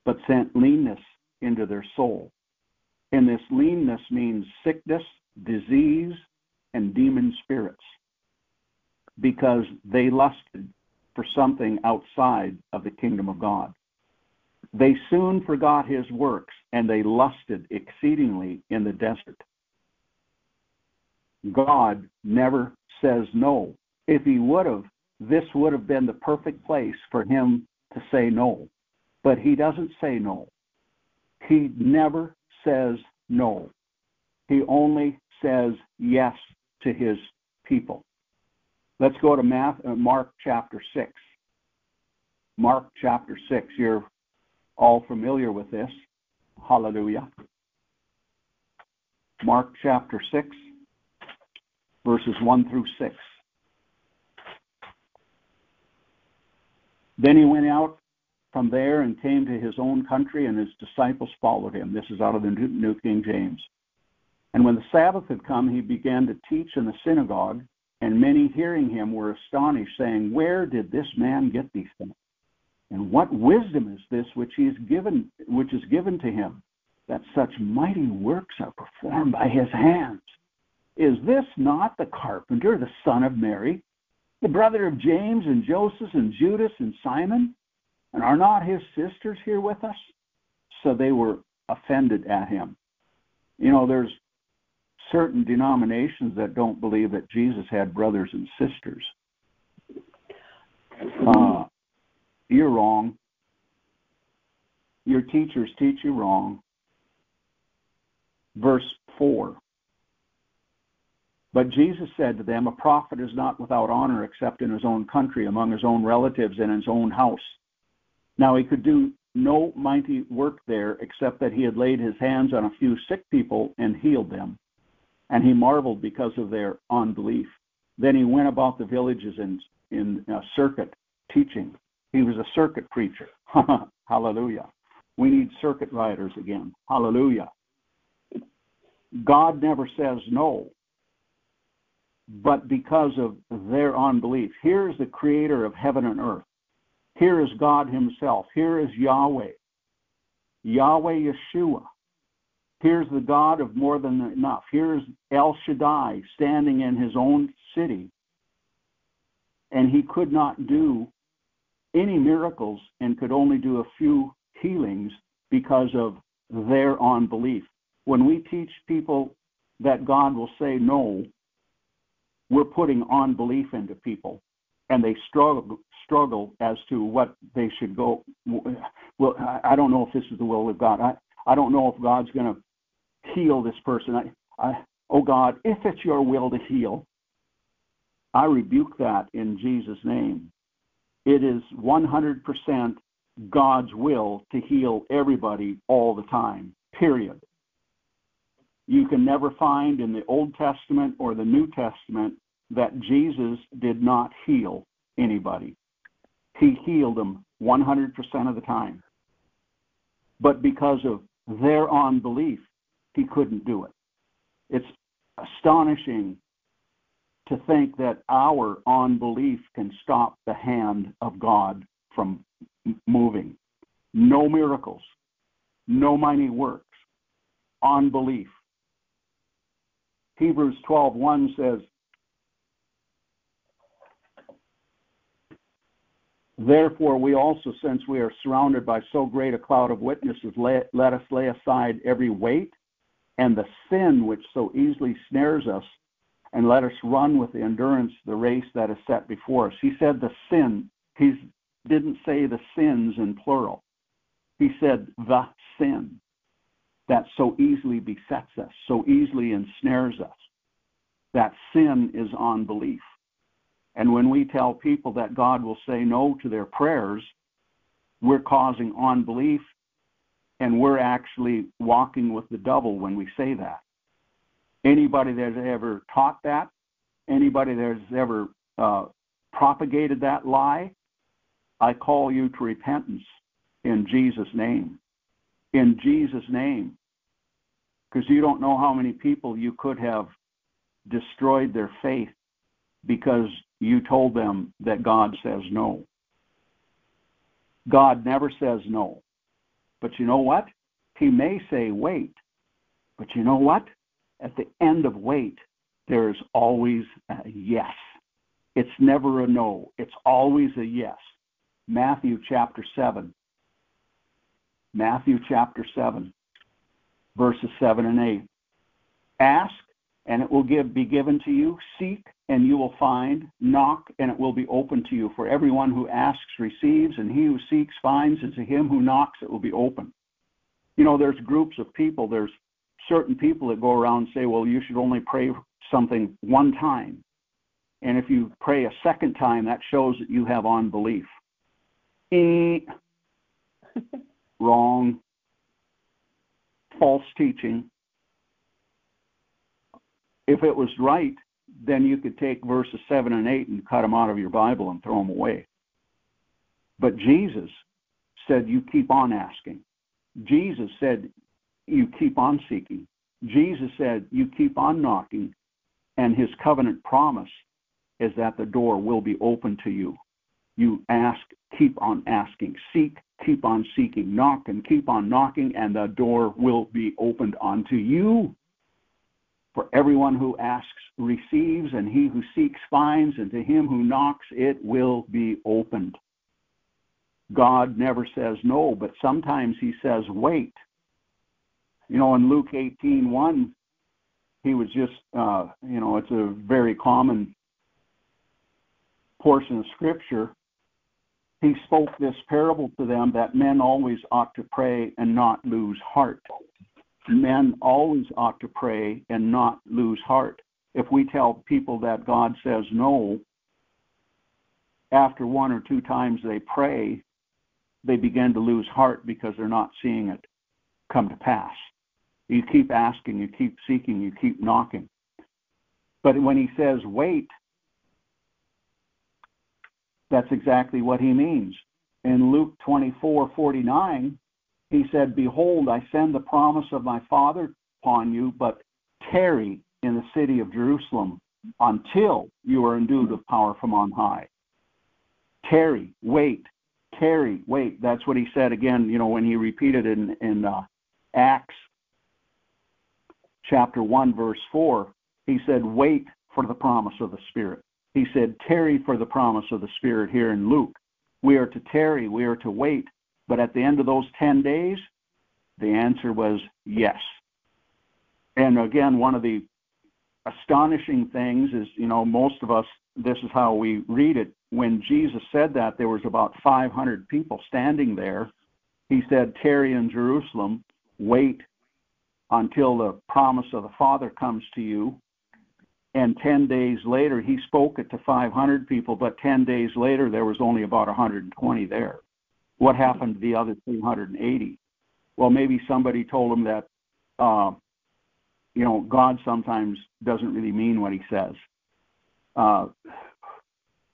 but sent leanness into their soul. And this leanness means sickness, disease, and demon spirits because they lusted for something outside of the kingdom of God. They soon forgot his works, and they lusted exceedingly in the desert. God never says no. If he would have, this would have been the perfect place for him to say no. But he doesn't say no. He never says no. He only says yes to his people. Let's go to uh, Mark chapter 6. Mark chapter 6. You're all familiar with this. Hallelujah. Mark chapter 6, verses 1 through 6. Then he went out from there and came to his own country, and his disciples followed him. This is out of the New King James. And when the Sabbath had come, he began to teach in the synagogue, and many hearing him were astonished, saying, Where did this man get these things? And what wisdom is this which he is given which is given to him, that such mighty works are performed by his hands? Is this not the carpenter, the son of Mary, the brother of James and Joseph and Judas and Simon? And are not his sisters here with us? So they were offended at him. You know, there's certain denominations that don't believe that Jesus had brothers and sisters. Uh, you're wrong. Your teachers teach you wrong. Verse 4 But Jesus said to them, A prophet is not without honor except in his own country, among his own relatives, and his own house. Now he could do no mighty work there except that he had laid his hands on a few sick people and healed them. And he marveled because of their unbelief. Then he went about the villages in, in a circuit teaching. He was a circuit preacher. Hallelujah. We need circuit riders again. Hallelujah. God never says no, but because of their unbelief. Here is the creator of heaven and earth. Here is God Himself. Here is Yahweh. Yahweh Yeshua. Here's the God of more than enough. Here's El Shaddai standing in his own city. And he could not do any miracles and could only do a few healings because of their unbelief. When we teach people that God will say no, we're putting unbelief into people and they struggle struggle as to what they should go well i don't know if this is the will of god. I i don't know if god's going to heal this person. I i oh god if it's your will to heal i rebuke that in jesus name it is 100% god's will to heal everybody all the time period you can never find in the Old Testament or the New Testament that Jesus did not heal anybody. He healed them 100% of the time. But because of their unbelief, he couldn't do it. It's astonishing to think that our unbelief can stop the hand of God from moving. No miracles, no mighty works, unbelief. Hebrews 12:1 says, Therefore, we also, since we are surrounded by so great a cloud of witnesses, let, let us lay aside every weight and the sin which so easily snares us, and let us run with the endurance the race that is set before us. He said the sin. He didn't say the sins in plural. He said the sin that so easily besets us, so easily ensnares us. That sin is unbelief. And when we tell people that God will say no to their prayers, we're causing unbelief and we're actually walking with the devil when we say that. Anybody that's ever taught that, anybody that's ever uh, propagated that lie, I call you to repentance in Jesus' name in Jesus' name. Because you don't know how many people you could have destroyed their faith because you told them that God says no. God never says no. But you know what? He may say wait. But you know what? At the end of wait, there's always a yes. It's never a no. It's always a yes. Matthew chapter 7, Matthew chapter 7, verses 7 and 8. Ask, and it will give, be given to you. Seek, and you will find. Knock, and it will be open to you. For everyone who asks receives, and he who seeks finds, and to him who knocks it will be open. You know, there's groups of people, there's certain people that go around and say, well, you should only pray something one time. And if you pray a second time, that shows that you have unbelief. Eh. wrong, false teaching. If it was right, then you could take verses 7 and 8 and cut them out of your Bible and throw them away. But Jesus said, You keep on asking. Jesus said, You keep on seeking. Jesus said, You keep on knocking. And his covenant promise is that the door will be open to you. You ask, keep on asking. Seek, keep on seeking. Knock and keep on knocking, and the door will be opened unto you. For everyone who asks receives, and he who seeks finds, and to him who knocks it will be opened. God never says no, but sometimes he says wait. You know, in Luke 18:1, he was just, uh, you know, it's a very common portion of Scripture he spoke this parable to them that men always ought to pray and not lose heart. Men always ought to pray and not lose heart. If we tell people that God says no, after one or two times they pray, they begin to lose heart because they're not seeing it come to pass. You keep asking, you keep seeking, you keep knocking. But when he says wait, that's exactly what he means. In Luke 24:49, he said, "Behold, I send the promise of my Father upon you, but tarry in the city of Jerusalem until you are endued with power from on high." Tarry, wait, tarry, wait. That's what he said again, you know, when he repeated in, in uh, Acts chapter 1, verse 4. He said, wait for the promise of the Spirit. He said, tarry for the promise of the Spirit here in Luke. We are to tarry, we are to wait. But at the end of those 10 days, the answer was yes. And again, one of the astonishing things is, you know, most of us, this is how we read it. When Jesus said that, there was about 500 people standing there. He said, tarry in Jerusalem, wait until the promise of the Father comes to you. And 10 days later, he spoke it to 500 people, but 10 days later, there was only about 120 there. What happened to the other 380? Well, maybe somebody told him that uh, you know, God sometimes doesn't really mean what he says. Uh,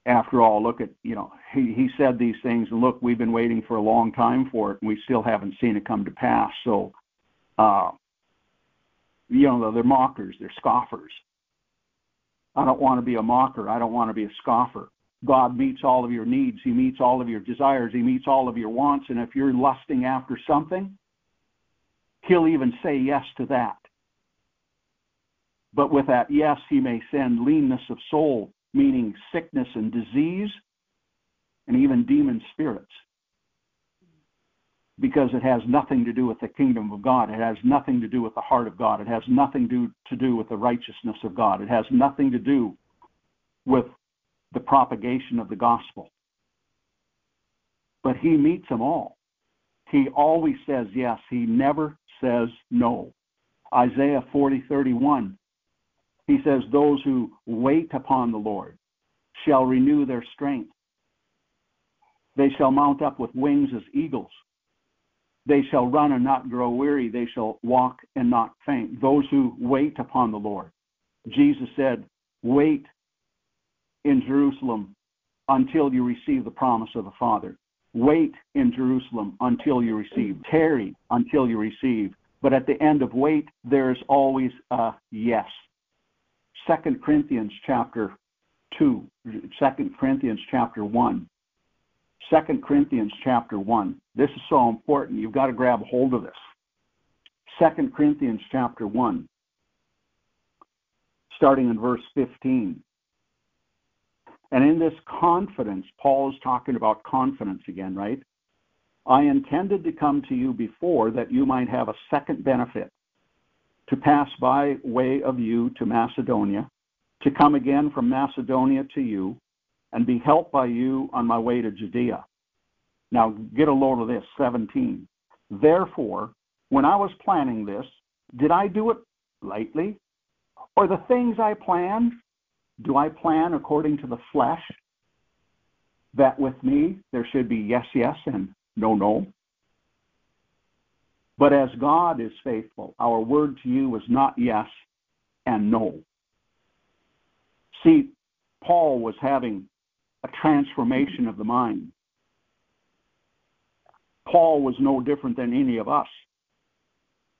after all, look at, you know, he, he said these things, and look, we've been waiting for a long time for it, and we still haven't seen it come to pass. So, uh, you know, they're mockers, they're scoffers. I don't want to be a mocker. I don't want to be a scoffer. God meets all of your needs. He meets all of your desires. He meets all of your wants. And if you're lusting after something, He'll even say yes to that. But with that yes, he may send leanness of soul, meaning sickness and disease, and even demon spirits. Because it has nothing to do with the kingdom of God. It has nothing to do with the heart of God. It has nothing to, to do with the righteousness of God. It has nothing to do with the propagation of the gospel. But he meets them all. He always says yes. He never says no. Isaiah 40, 31 he says, Those who wait upon the Lord shall renew their strength. They shall mount up with wings as eagles. They shall run and not grow weary. They shall walk and not faint. Those who wait upon the Lord. Jesus said, Wait in Jerusalem until you receive the promise of the Father. Wait in Jerusalem until you receive. Tarry until you receive. But at the end of wait, there is always a yes. Second Corinthians chapter 2, 2 Corinthians chapter 1. 2 Corinthians chapter 1. This is so important. You've got to grab hold of this. 2 Corinthians chapter 1, starting in verse 15. And in this confidence, Paul is talking about confidence again, right? I intended to come to you before that you might have a second benefit to pass by way of you to Macedonia, to come again from Macedonia to you, and be helped by you on my way to Judea. Now get a load of this, 17. Therefore, when I was planning this, did I do it lightly? Or the things I planned, do I plan according to the flesh? That with me there should be yes, yes, and no, no. But as God is faithful, our word to you was not yes and no. See, Paul was having a transformation of the mind. Paul was no different than any of us.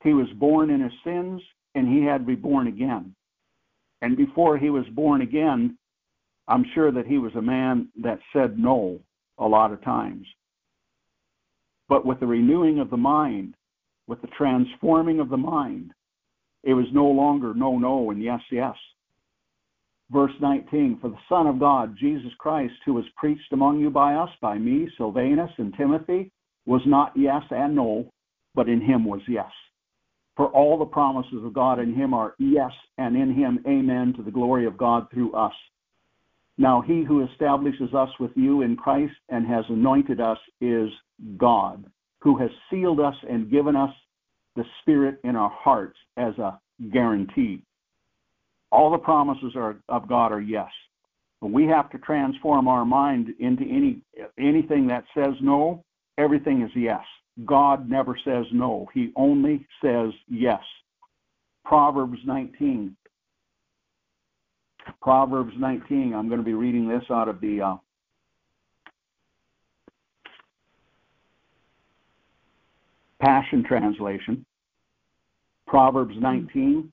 He was born in his sins and he had to be born again. And before he was born again, I'm sure that he was a man that said no a lot of times. But with the renewing of the mind, with the transforming of the mind, it was no longer no, no, and yes, yes. Verse 19 For the Son of God, Jesus Christ, who was preached among you by us, by me, Silvanus, and Timothy, was not yes and no, but in him was yes. For all the promises of God in him are yes, and in him amen to the glory of God through us. Now he who establishes us with you in Christ and has anointed us is God who has sealed us and given us the Spirit in our hearts as a guarantee. All the promises are, of God are yes. But we have to transform our mind into any anything that says no, everything is yes. God never says no. He only says yes. Proverbs 19. Proverbs 19. I'm going to be reading this out of the uh, Passion Translation, Proverbs 19.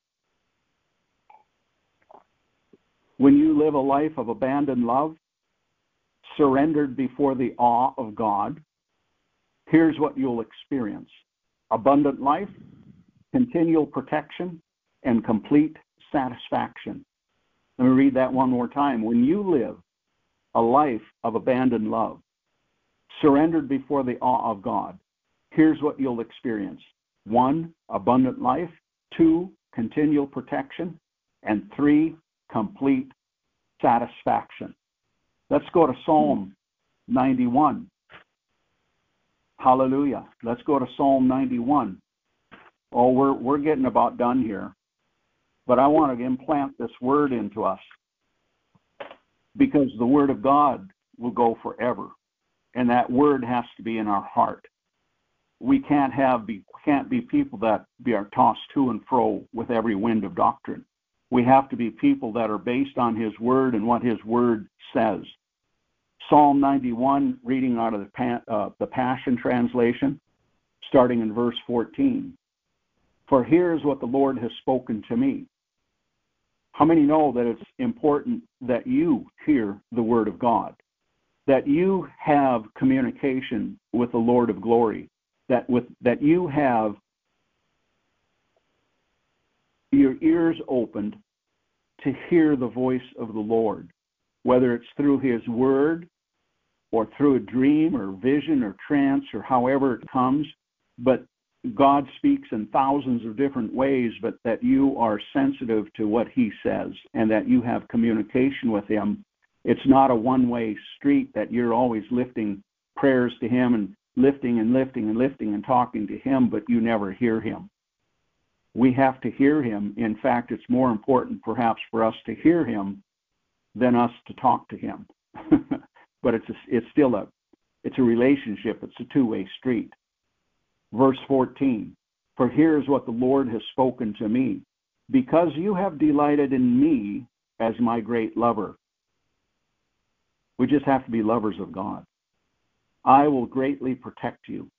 When you live a life of abandoned love, surrendered before the awe of God, here's what you'll experience abundant life, continual protection, and complete satisfaction. Let me read that one more time. When you live a life of abandoned love, surrendered before the awe of God, here's what you'll experience one, abundant life, two, continual protection, and three, complete satisfaction. Let's go to Psalm 91. Hallelujah. Let's go to Psalm 91. Oh, we're, we're getting about done here. But I want to implant this word into us because the word of God will go forever. And that word has to be in our heart. We can't have be can't be people that be are tossed to and fro with every wind of doctrine. We have to be people that are based on his word and what his word says. Psalm 91, reading out of the, uh, the Passion Translation, starting in verse 14. For here's what the Lord has spoken to me. How many know that it's important that you hear the word of God? That you have communication with the Lord of glory, that with that you have your ears opened to hear the voice of the Lord, whether it's through his word or through a dream or vision or trance or however it comes, but God speaks in thousands of different ways, but that you are sensitive to what He says and that you have communication with Him. It's not a one way street that you're always lifting prayers to Him and lifting and lifting and lifting and talking to Him, but you never hear Him. We have to hear Him. In fact, it's more important perhaps for us to hear Him than us to talk to Him. but it's a, it's still a it's a relationship. It's a two way street. Verse 14 For here's what the Lord has spoken to me. Because you have delighted in me as my great lover. We just have to be lovers of God. I will greatly protect you.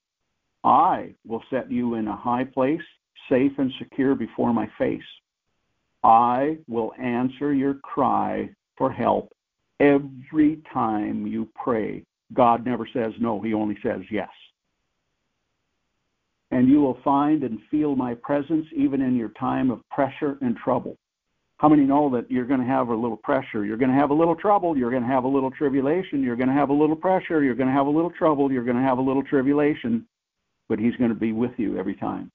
I will set you in a high place, safe and secure before my face. I will answer your cry for help every time you pray. God never says no, He only says yes and you will find and feel my presence even in your time of pressure and trouble. How many know that you're going to have a little pressure? You're going to have a little trouble. You're going to have a little tribulation. You're going to have a little pressure. You're going to have a little trouble. You're going to have a little tribulation. But He's going to be with you every time.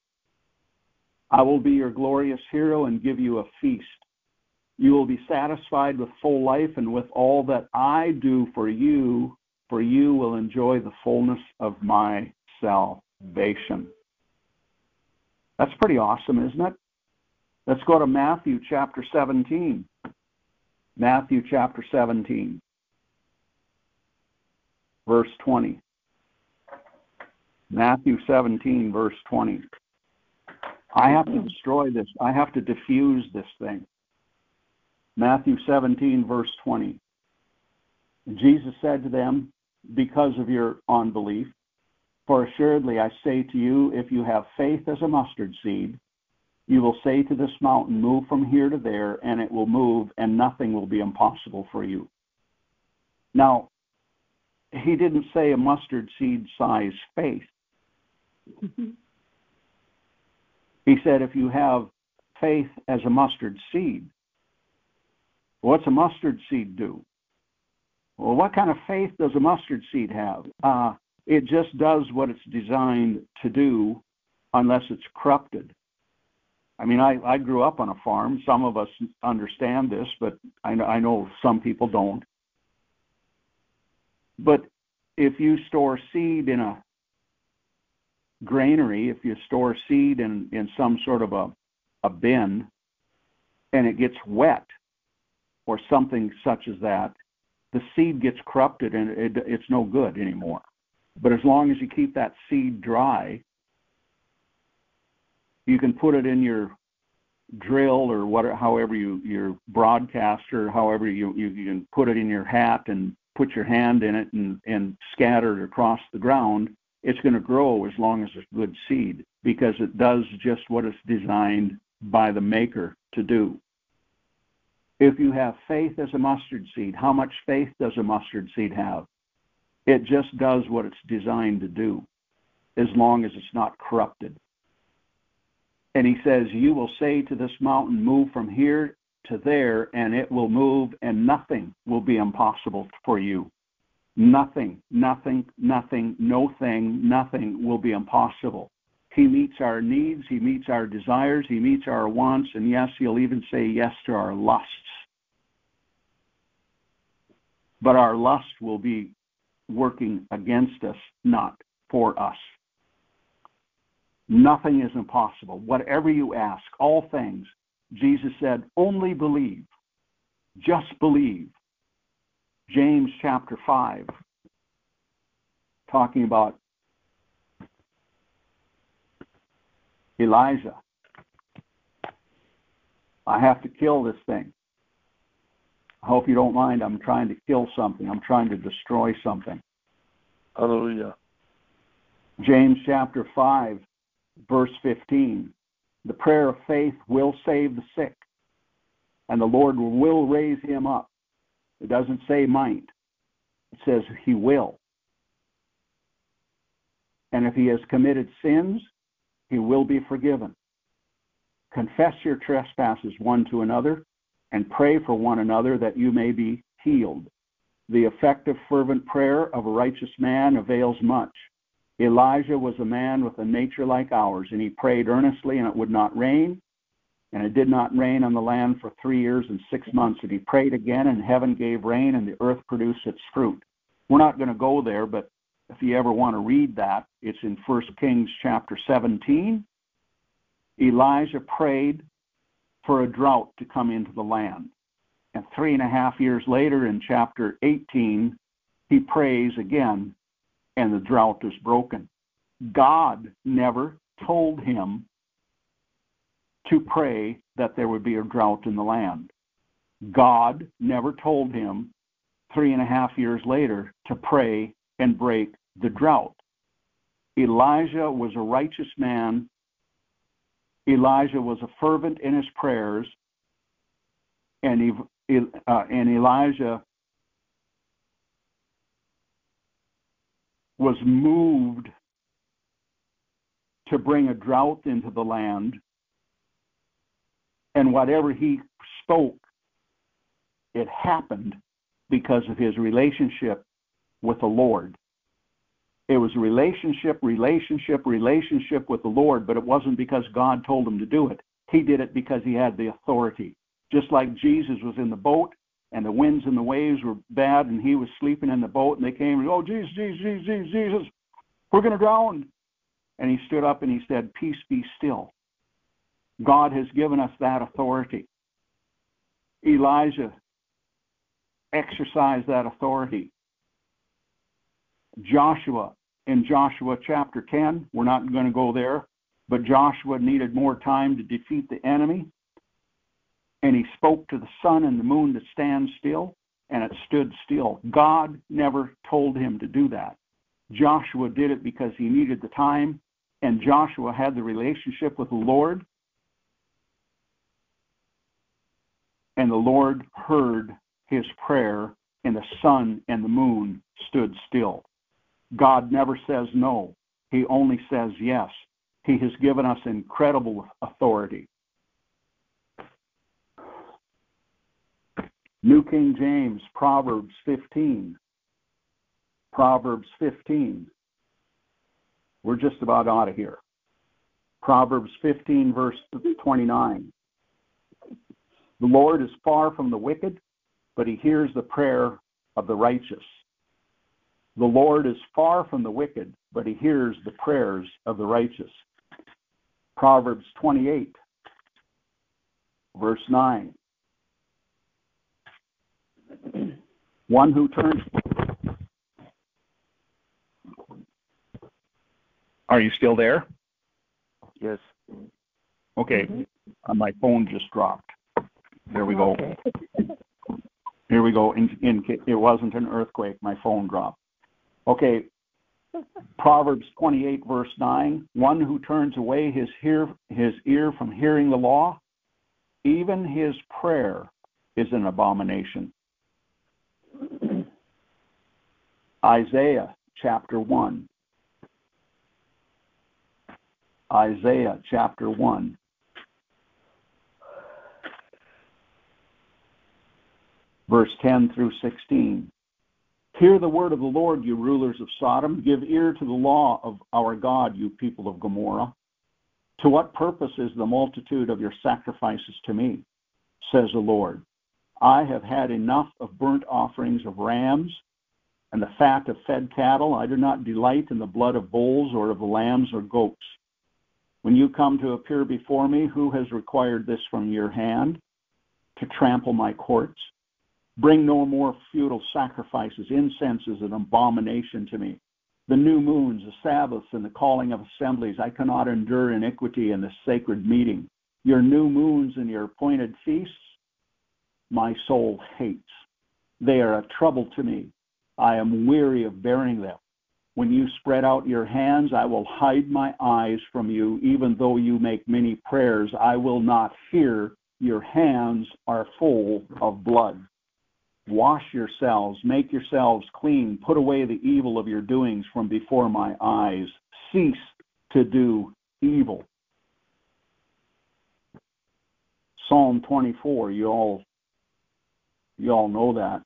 I will be your glorious hero and give you a feast. You will be satisfied with full life and with all that I do for you, for you will enjoy the fullness of my salvation. That's pretty awesome, isn't it? Let's go to Matthew chapter 17. Matthew chapter 17, verse 20. Matthew 17, verse 20. I have to destroy this. I have to diffuse this thing. Matthew 17, verse 20. Jesus said to them, Because of your unbelief, for assuredly I say to you, if you have faith as a mustard seed, you will say to this mountain, Move from here to there, and it will move, and nothing will be impossible for you. Now, he didn't say a mustard seed size faith. he said, if you have faith as a mustard seed, what's a mustard seed do? Well, what kind of faith does a mustard seed have? Uh, it just does what it's designed to do unless it's corrupted. I mean, I, I grew up on a farm. Some of us understand this, but I I know some people don't. But if you store seed in a granary, if you store seed in, in some sort of a, a bin and it gets wet or something such as that, the seed gets corrupted and it, it's no good anymore. But as long as you keep that seed dry, you can put it in your drill or whatever, however you your broadcaster, however you, you you can put it in your hat and put your hand in it and and scatter it across the ground. It's going to grow as long as it's good seed because it does just what it's designed by the maker to do. If you have faith as a mustard seed, how much faith does a mustard seed have? It just does what it's designed to do, as long as it's not corrupted. And he says, You will say to this mountain, Move from here to there, and it will move, and nothing will be impossible for you. Nothing, nothing, nothing, no thing, nothing will be impossible. He meets our needs, He meets our desires, He meets our wants, and yes, He'll even say yes to our lusts. But our lust will be working against us, not for us. Nothing is impossible. Whatever you ask, all things, Jesus said, only believe. Just believe. James chapter 5, talking about Elijah. I have to kill this thing. I hope you don't mind. I'm trying to kill something. I'm trying to destroy something. Hallelujah. James chapter 5, verse 15. The prayer of faith will save the sick, and the Lord will raise him up. It doesn't say might, it says he will. And if he has committed sins, he will be forgiven. Confess your trespasses one to another and pray for one another that you may be healed. The effective, fervent prayer of a righteous man avails much. Elijah was a man with a nature like ours, and he prayed earnestly, and it would not rain. And it did not rain on the land for three years and six months. And he prayed again, and heaven gave rain, and the earth produced its fruit. We're not going to go there, but if you ever want to read that, it's in 1 Kings chapter 17. Elijah prayed for a drought to come into the land. And three and a half years later, in chapter 18, he prays again, and the drought is broken. God never told him to pray that there would be a drought in the land. God never told him three and a half years later to pray and break the drought. Elijah was a righteous man Elijah was a fervent in his prayers, and, uh, and Elijah was moved to bring a drought into the land. And whatever he spoke, it happened because of his relationship with the Lord. It was relationship, relationship, relationship with the Lord, but it wasn't because God told him to do it. He did it because he had the authority. Just like Jesus was in the boat and the winds and the waves were bad and he was sleeping in the boat and they came and, oh, Jesus, Jesus, Jesus, Jesus, we're going to drown. And he stood up and he said, Peace be still. God has given us that authority. Elijah exercised that authority. Joshua in Joshua chapter 10. We're not going to go there, but Joshua needed more time to defeat the enemy. And he spoke to the sun and the moon to stand still, and it stood still. God never told him to do that. Joshua did it because he needed the time, and Joshua had the relationship with the Lord. And the Lord heard his prayer, and the sun and the moon stood still. God never says no. He only says yes. He has given us incredible authority. New King James, Proverbs 15. Proverbs 15. We're just about out of here. Proverbs 15, verse 29. The Lord is far from the wicked, but he hears the prayer of the righteous. The Lord is far from the wicked, but he hears the prayers of the righteous. Proverbs 28, verse 9. One who turns. Are you still there? Yes. Okay. Mm-hmm. My phone just dropped. There we go. Okay. Here we go. In, in, it wasn't an earthquake. My phone dropped. Okay, Proverbs 28, verse 9 One who turns away his, hear, his ear from hearing the law, even his prayer is an abomination. Isaiah chapter 1. Isaiah chapter 1. Verse 10 through 16. Hear the word of the Lord, you rulers of Sodom. Give ear to the law of our God, you people of Gomorrah. To what purpose is the multitude of your sacrifices to me? says the Lord. I have had enough of burnt offerings of rams and the fat of fed cattle. I do not delight in the blood of bulls or of lambs or goats. When you come to appear before me, who has required this from your hand? To trample my courts? Bring no more futile sacrifices. Incense is an abomination to me. The new moons, the Sabbaths, and the calling of assemblies. I cannot endure iniquity in the sacred meeting. Your new moons and your appointed feasts, my soul hates. They are a trouble to me. I am weary of bearing them. When you spread out your hands, I will hide my eyes from you. Even though you make many prayers, I will not hear. Your hands are full of blood. Wash yourselves, make yourselves clean, put away the evil of your doings from before my eyes. Cease to do evil. Psalm 24, you all you all know that.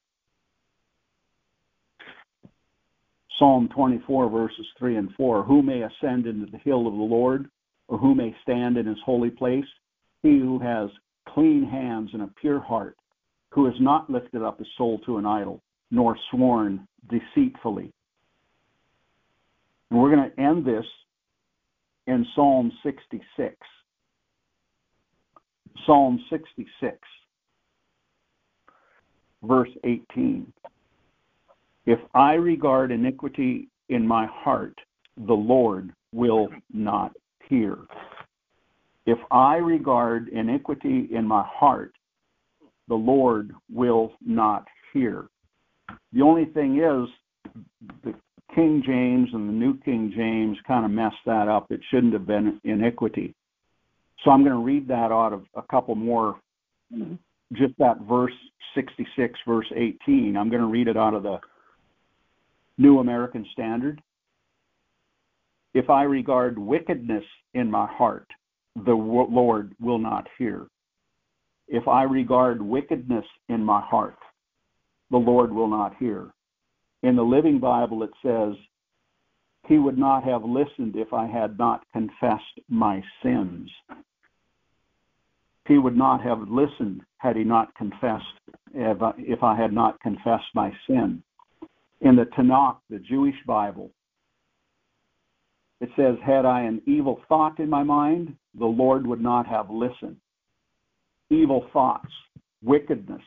Psalm 24 verses 3 and 4, who may ascend into the hill of the Lord or who may stand in his holy place? He who has clean hands and a pure heart who has not lifted up his soul to an idol, nor sworn deceitfully. And we're going to end this in Psalm 66. Psalm 66, verse 18. If I regard iniquity in my heart, the Lord will not hear. If I regard iniquity in my heart, the Lord will not hear. The only thing is, the King James and the New King James kind of messed that up. It shouldn't have been iniquity. So I'm going to read that out of a couple more, just that verse 66, verse 18. I'm going to read it out of the New American Standard. If I regard wickedness in my heart, the Lord will not hear. If I regard wickedness in my heart, the Lord will not hear. In the Living Bible, it says, He would not have listened if I had not confessed my sins. He would not have listened had he not confessed, if I had not confessed my sin. In the Tanakh, the Jewish Bible, it says, Had I an evil thought in my mind, the Lord would not have listened evil thoughts, wickedness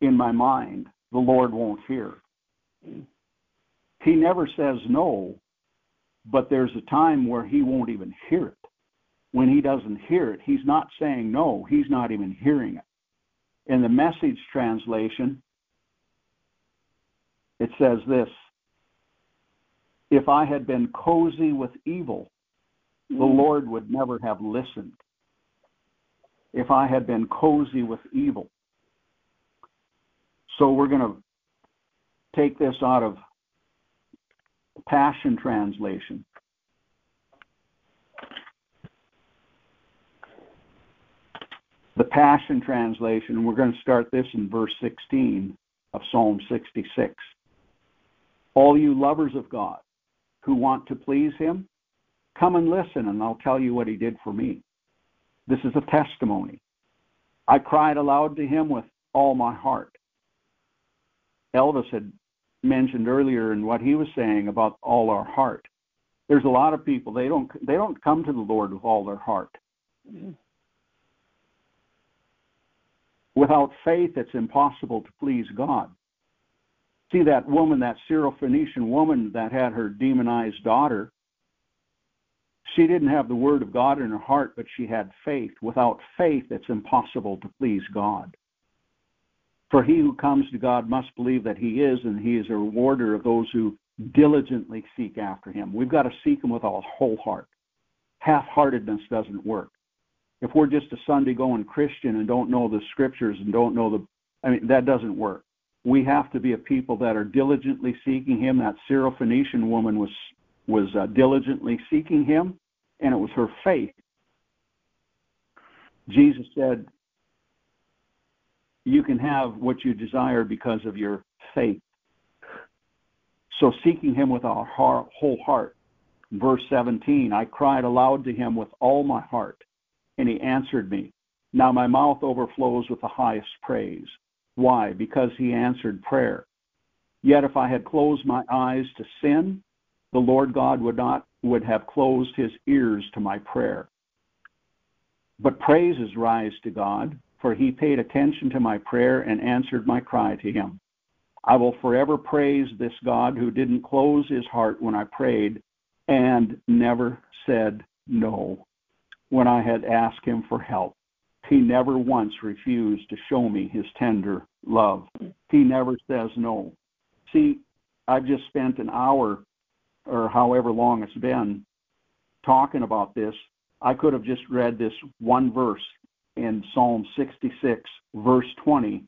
in my mind, the Lord won't hear. He never says no, but there's a time where he won't even hear it. When he doesn't hear it, he's not saying no, he's not even hearing it. In the message translation, it says this If I had been cozy with evil, the mm. Lord would never have listened if I had been cozy with evil. So we're going to take this out of Passion Translation. The Passion Translation, we're going to start this in verse 16 of Psalm 66. All you lovers of God who want to please Him, come and listen, and I'll tell you what He did for me. This is a testimony. I cried aloud to him with all my heart. Elvis had mentioned earlier in what he was saying about all our heart. There's a lot of people they don't they don't come to the Lord with all their heart. Mm-hmm. Without faith, it's impossible to please God. See that woman, that Syrophoenician woman that had her demonized daughter she didn't have the word of God in her heart, but she had faith. Without faith, it's impossible to please God. For he who comes to God must believe that he is, and he is a rewarder of those who diligently seek after him. We've got to seek him with our whole heart. Half heartedness doesn't work. If we're just a Sunday going Christian and don't know the scriptures and don't know the, I mean, that doesn't work. we have to be a people that are diligently seeking Him. That Syrophoenician woman was was uh, diligently seeking Him, and it was her faith. Jesus said, "You can have what you desire because of your faith." So seeking Him with our whole heart. Verse 17, I cried aloud to Him with all my heart, and He answered me. Now my mouth overflows with the highest praise. Why? Because he answered prayer. Yet if I had closed my eyes to sin, the Lord God would not would have closed his ears to my prayer. But praises rise to God, for he paid attention to my prayer and answered my cry to him. I will forever praise this God who didn't close his heart when I prayed and never said no when I had asked him for help. He never once refused to show me his tender love. He never says no. See, I've just spent an hour or however long it's been talking about this. I could have just read this one verse in Psalm 66, verse 20,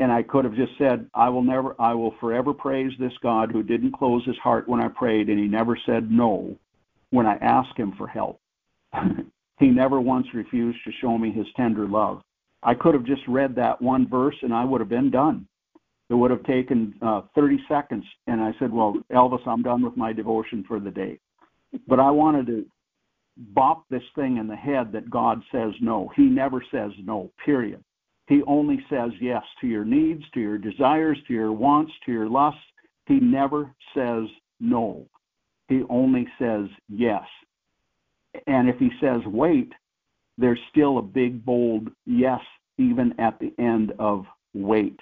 and I could have just said, I will never, I will forever praise this God who didn't close his heart when I prayed, and he never said no when I asked him for help. He never once refused to show me his tender love. I could have just read that one verse and I would have been done. It would have taken uh, 30 seconds. And I said, Well, Elvis, I'm done with my devotion for the day. But I wanted to bop this thing in the head that God says no. He never says no, period. He only says yes to your needs, to your desires, to your wants, to your lusts. He never says no. He only says yes. And if he says wait, there's still a big, bold yes, even at the end of wait.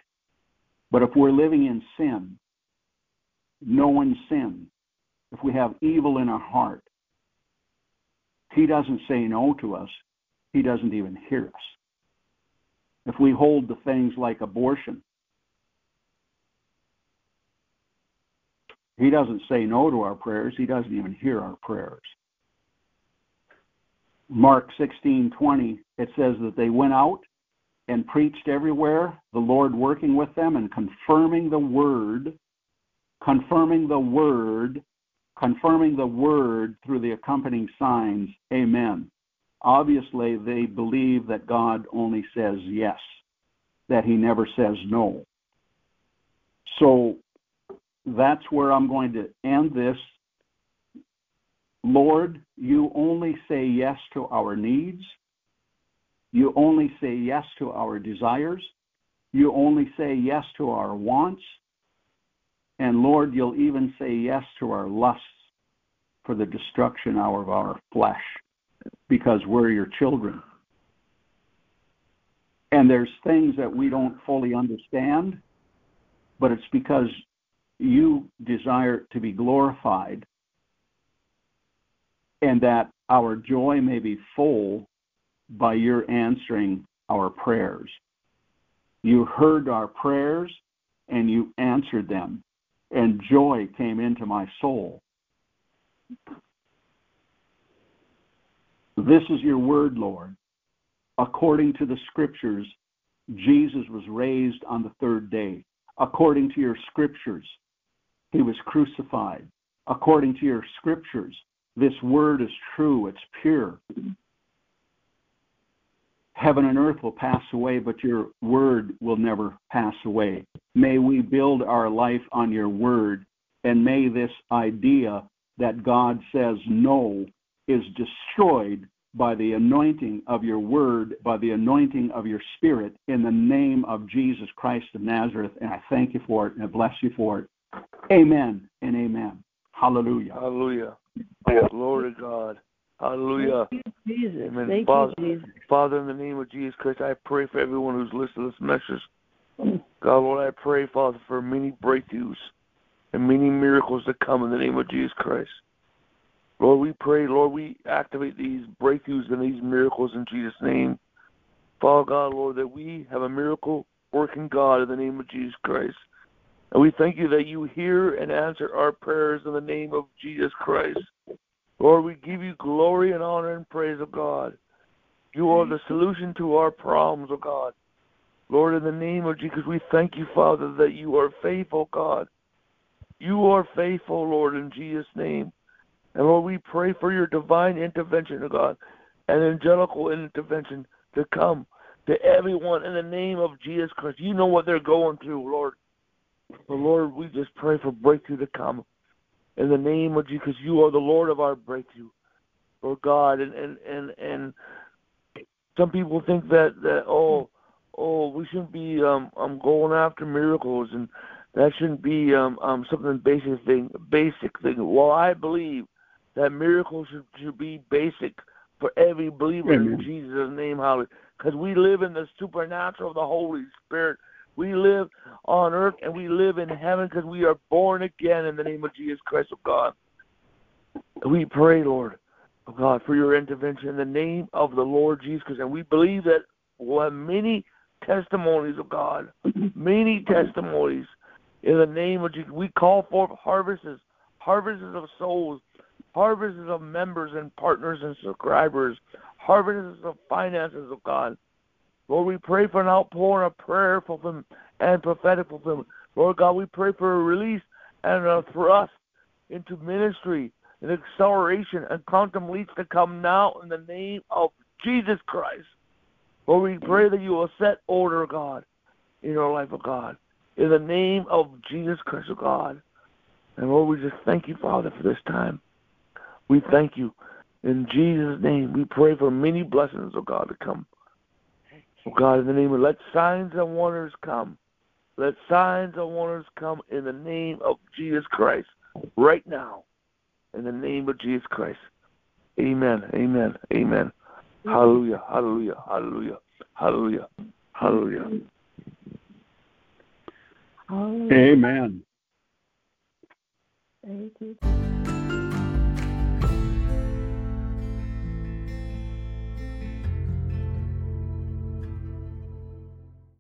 But if we're living in sin, knowing sin, if we have evil in our heart, he doesn't say no to us. He doesn't even hear us. If we hold to things like abortion, he doesn't say no to our prayers. He doesn't even hear our prayers. Mark 16:20 it says that they went out and preached everywhere, the Lord working with them and confirming the word, confirming the word, confirming the word through the accompanying signs. Amen. Obviously, they believe that God only says yes, that he never says no. So that's where I'm going to end this Lord, you only say yes to our needs. You only say yes to our desires. You only say yes to our wants. And Lord, you'll even say yes to our lusts for the destruction of our flesh because we're your children. And there's things that we don't fully understand, but it's because you desire to be glorified and that our joy may be full by your answering our prayers. You heard our prayers and you answered them, and joy came into my soul. This is your word, Lord. According to the scriptures, Jesus was raised on the third day. According to your scriptures, he was crucified. According to your scriptures, this word is true, it's pure. Heaven and earth will pass away, but your word will never pass away. May we build our life on your word, and may this idea that God says no is destroyed by the anointing of your word, by the anointing of your spirit, in the name of Jesus Christ of Nazareth. And I thank you for it and I bless you for it. Amen and amen. Hallelujah. Hallelujah. Glory to God. Hallelujah. Jesus. Amen. Thank Father, you, Jesus. Father, in the name of Jesus Christ, I pray for everyone who's listening to this message. Mm. God, Lord, I pray, Father, for many breakthroughs and many miracles to come in the name of Jesus Christ. Lord, we pray, Lord, we activate these breakthroughs and these miracles in Jesus' name. Father God, Lord, that we have a miracle working God in the name of Jesus Christ. And we thank you that you hear and answer our prayers in the name of Jesus Christ. Lord, we give you glory and honor and praise, of God. You are the solution to our problems, O God. Lord, in the name of Jesus, we thank you, Father, that you are faithful, God. You are faithful, Lord, in Jesus' name. And Lord, we pray for your divine intervention, oh God, and angelical intervention to come to everyone in the name of Jesus Christ. You know what they're going through, Lord. But Lord, we just pray for breakthrough to come in the name of Jesus, because you are the Lord of our breakthrough, Lord God. And and and and some people think that that oh oh we shouldn't be um um going after miracles and that shouldn't be um um something basic thing basic thing. Well, I believe that miracles should should be basic for every believer Amen. in Jesus' name, hallelujah. Because we live in the supernatural of the Holy Spirit. We live on earth and we live in heaven because we are born again in the name of Jesus Christ of God. We pray, Lord, oh God, for your intervention in the name of the Lord Jesus, Christ. and we believe that we'll have many testimonies of God, many testimonies in the name of Jesus. We call forth harvests, harvests of souls, harvests of members and partners and subscribers, harvests of finances of God. Lord, we pray for an outpouring of prayer fulfillment and prophetic fulfillment. Lord God, we pray for a release and a thrust into ministry an acceleration and quantum leaps to come now in the name of Jesus Christ. Lord, we pray that you will set order, God, in your life, of God, in the name of Jesus Christ, of God. And Lord, we just thank you, Father, for this time. We thank you. In Jesus' name, we pray for many blessings, of God, to come. Oh God, in the name of let signs and wonders come. Let signs and wonders come in the name of Jesus Christ right now in the name of Jesus Christ. Amen. Amen. Amen. Hallelujah. Hallelujah. Hallelujah. Hallelujah. Hallelujah. Amen. Thank you.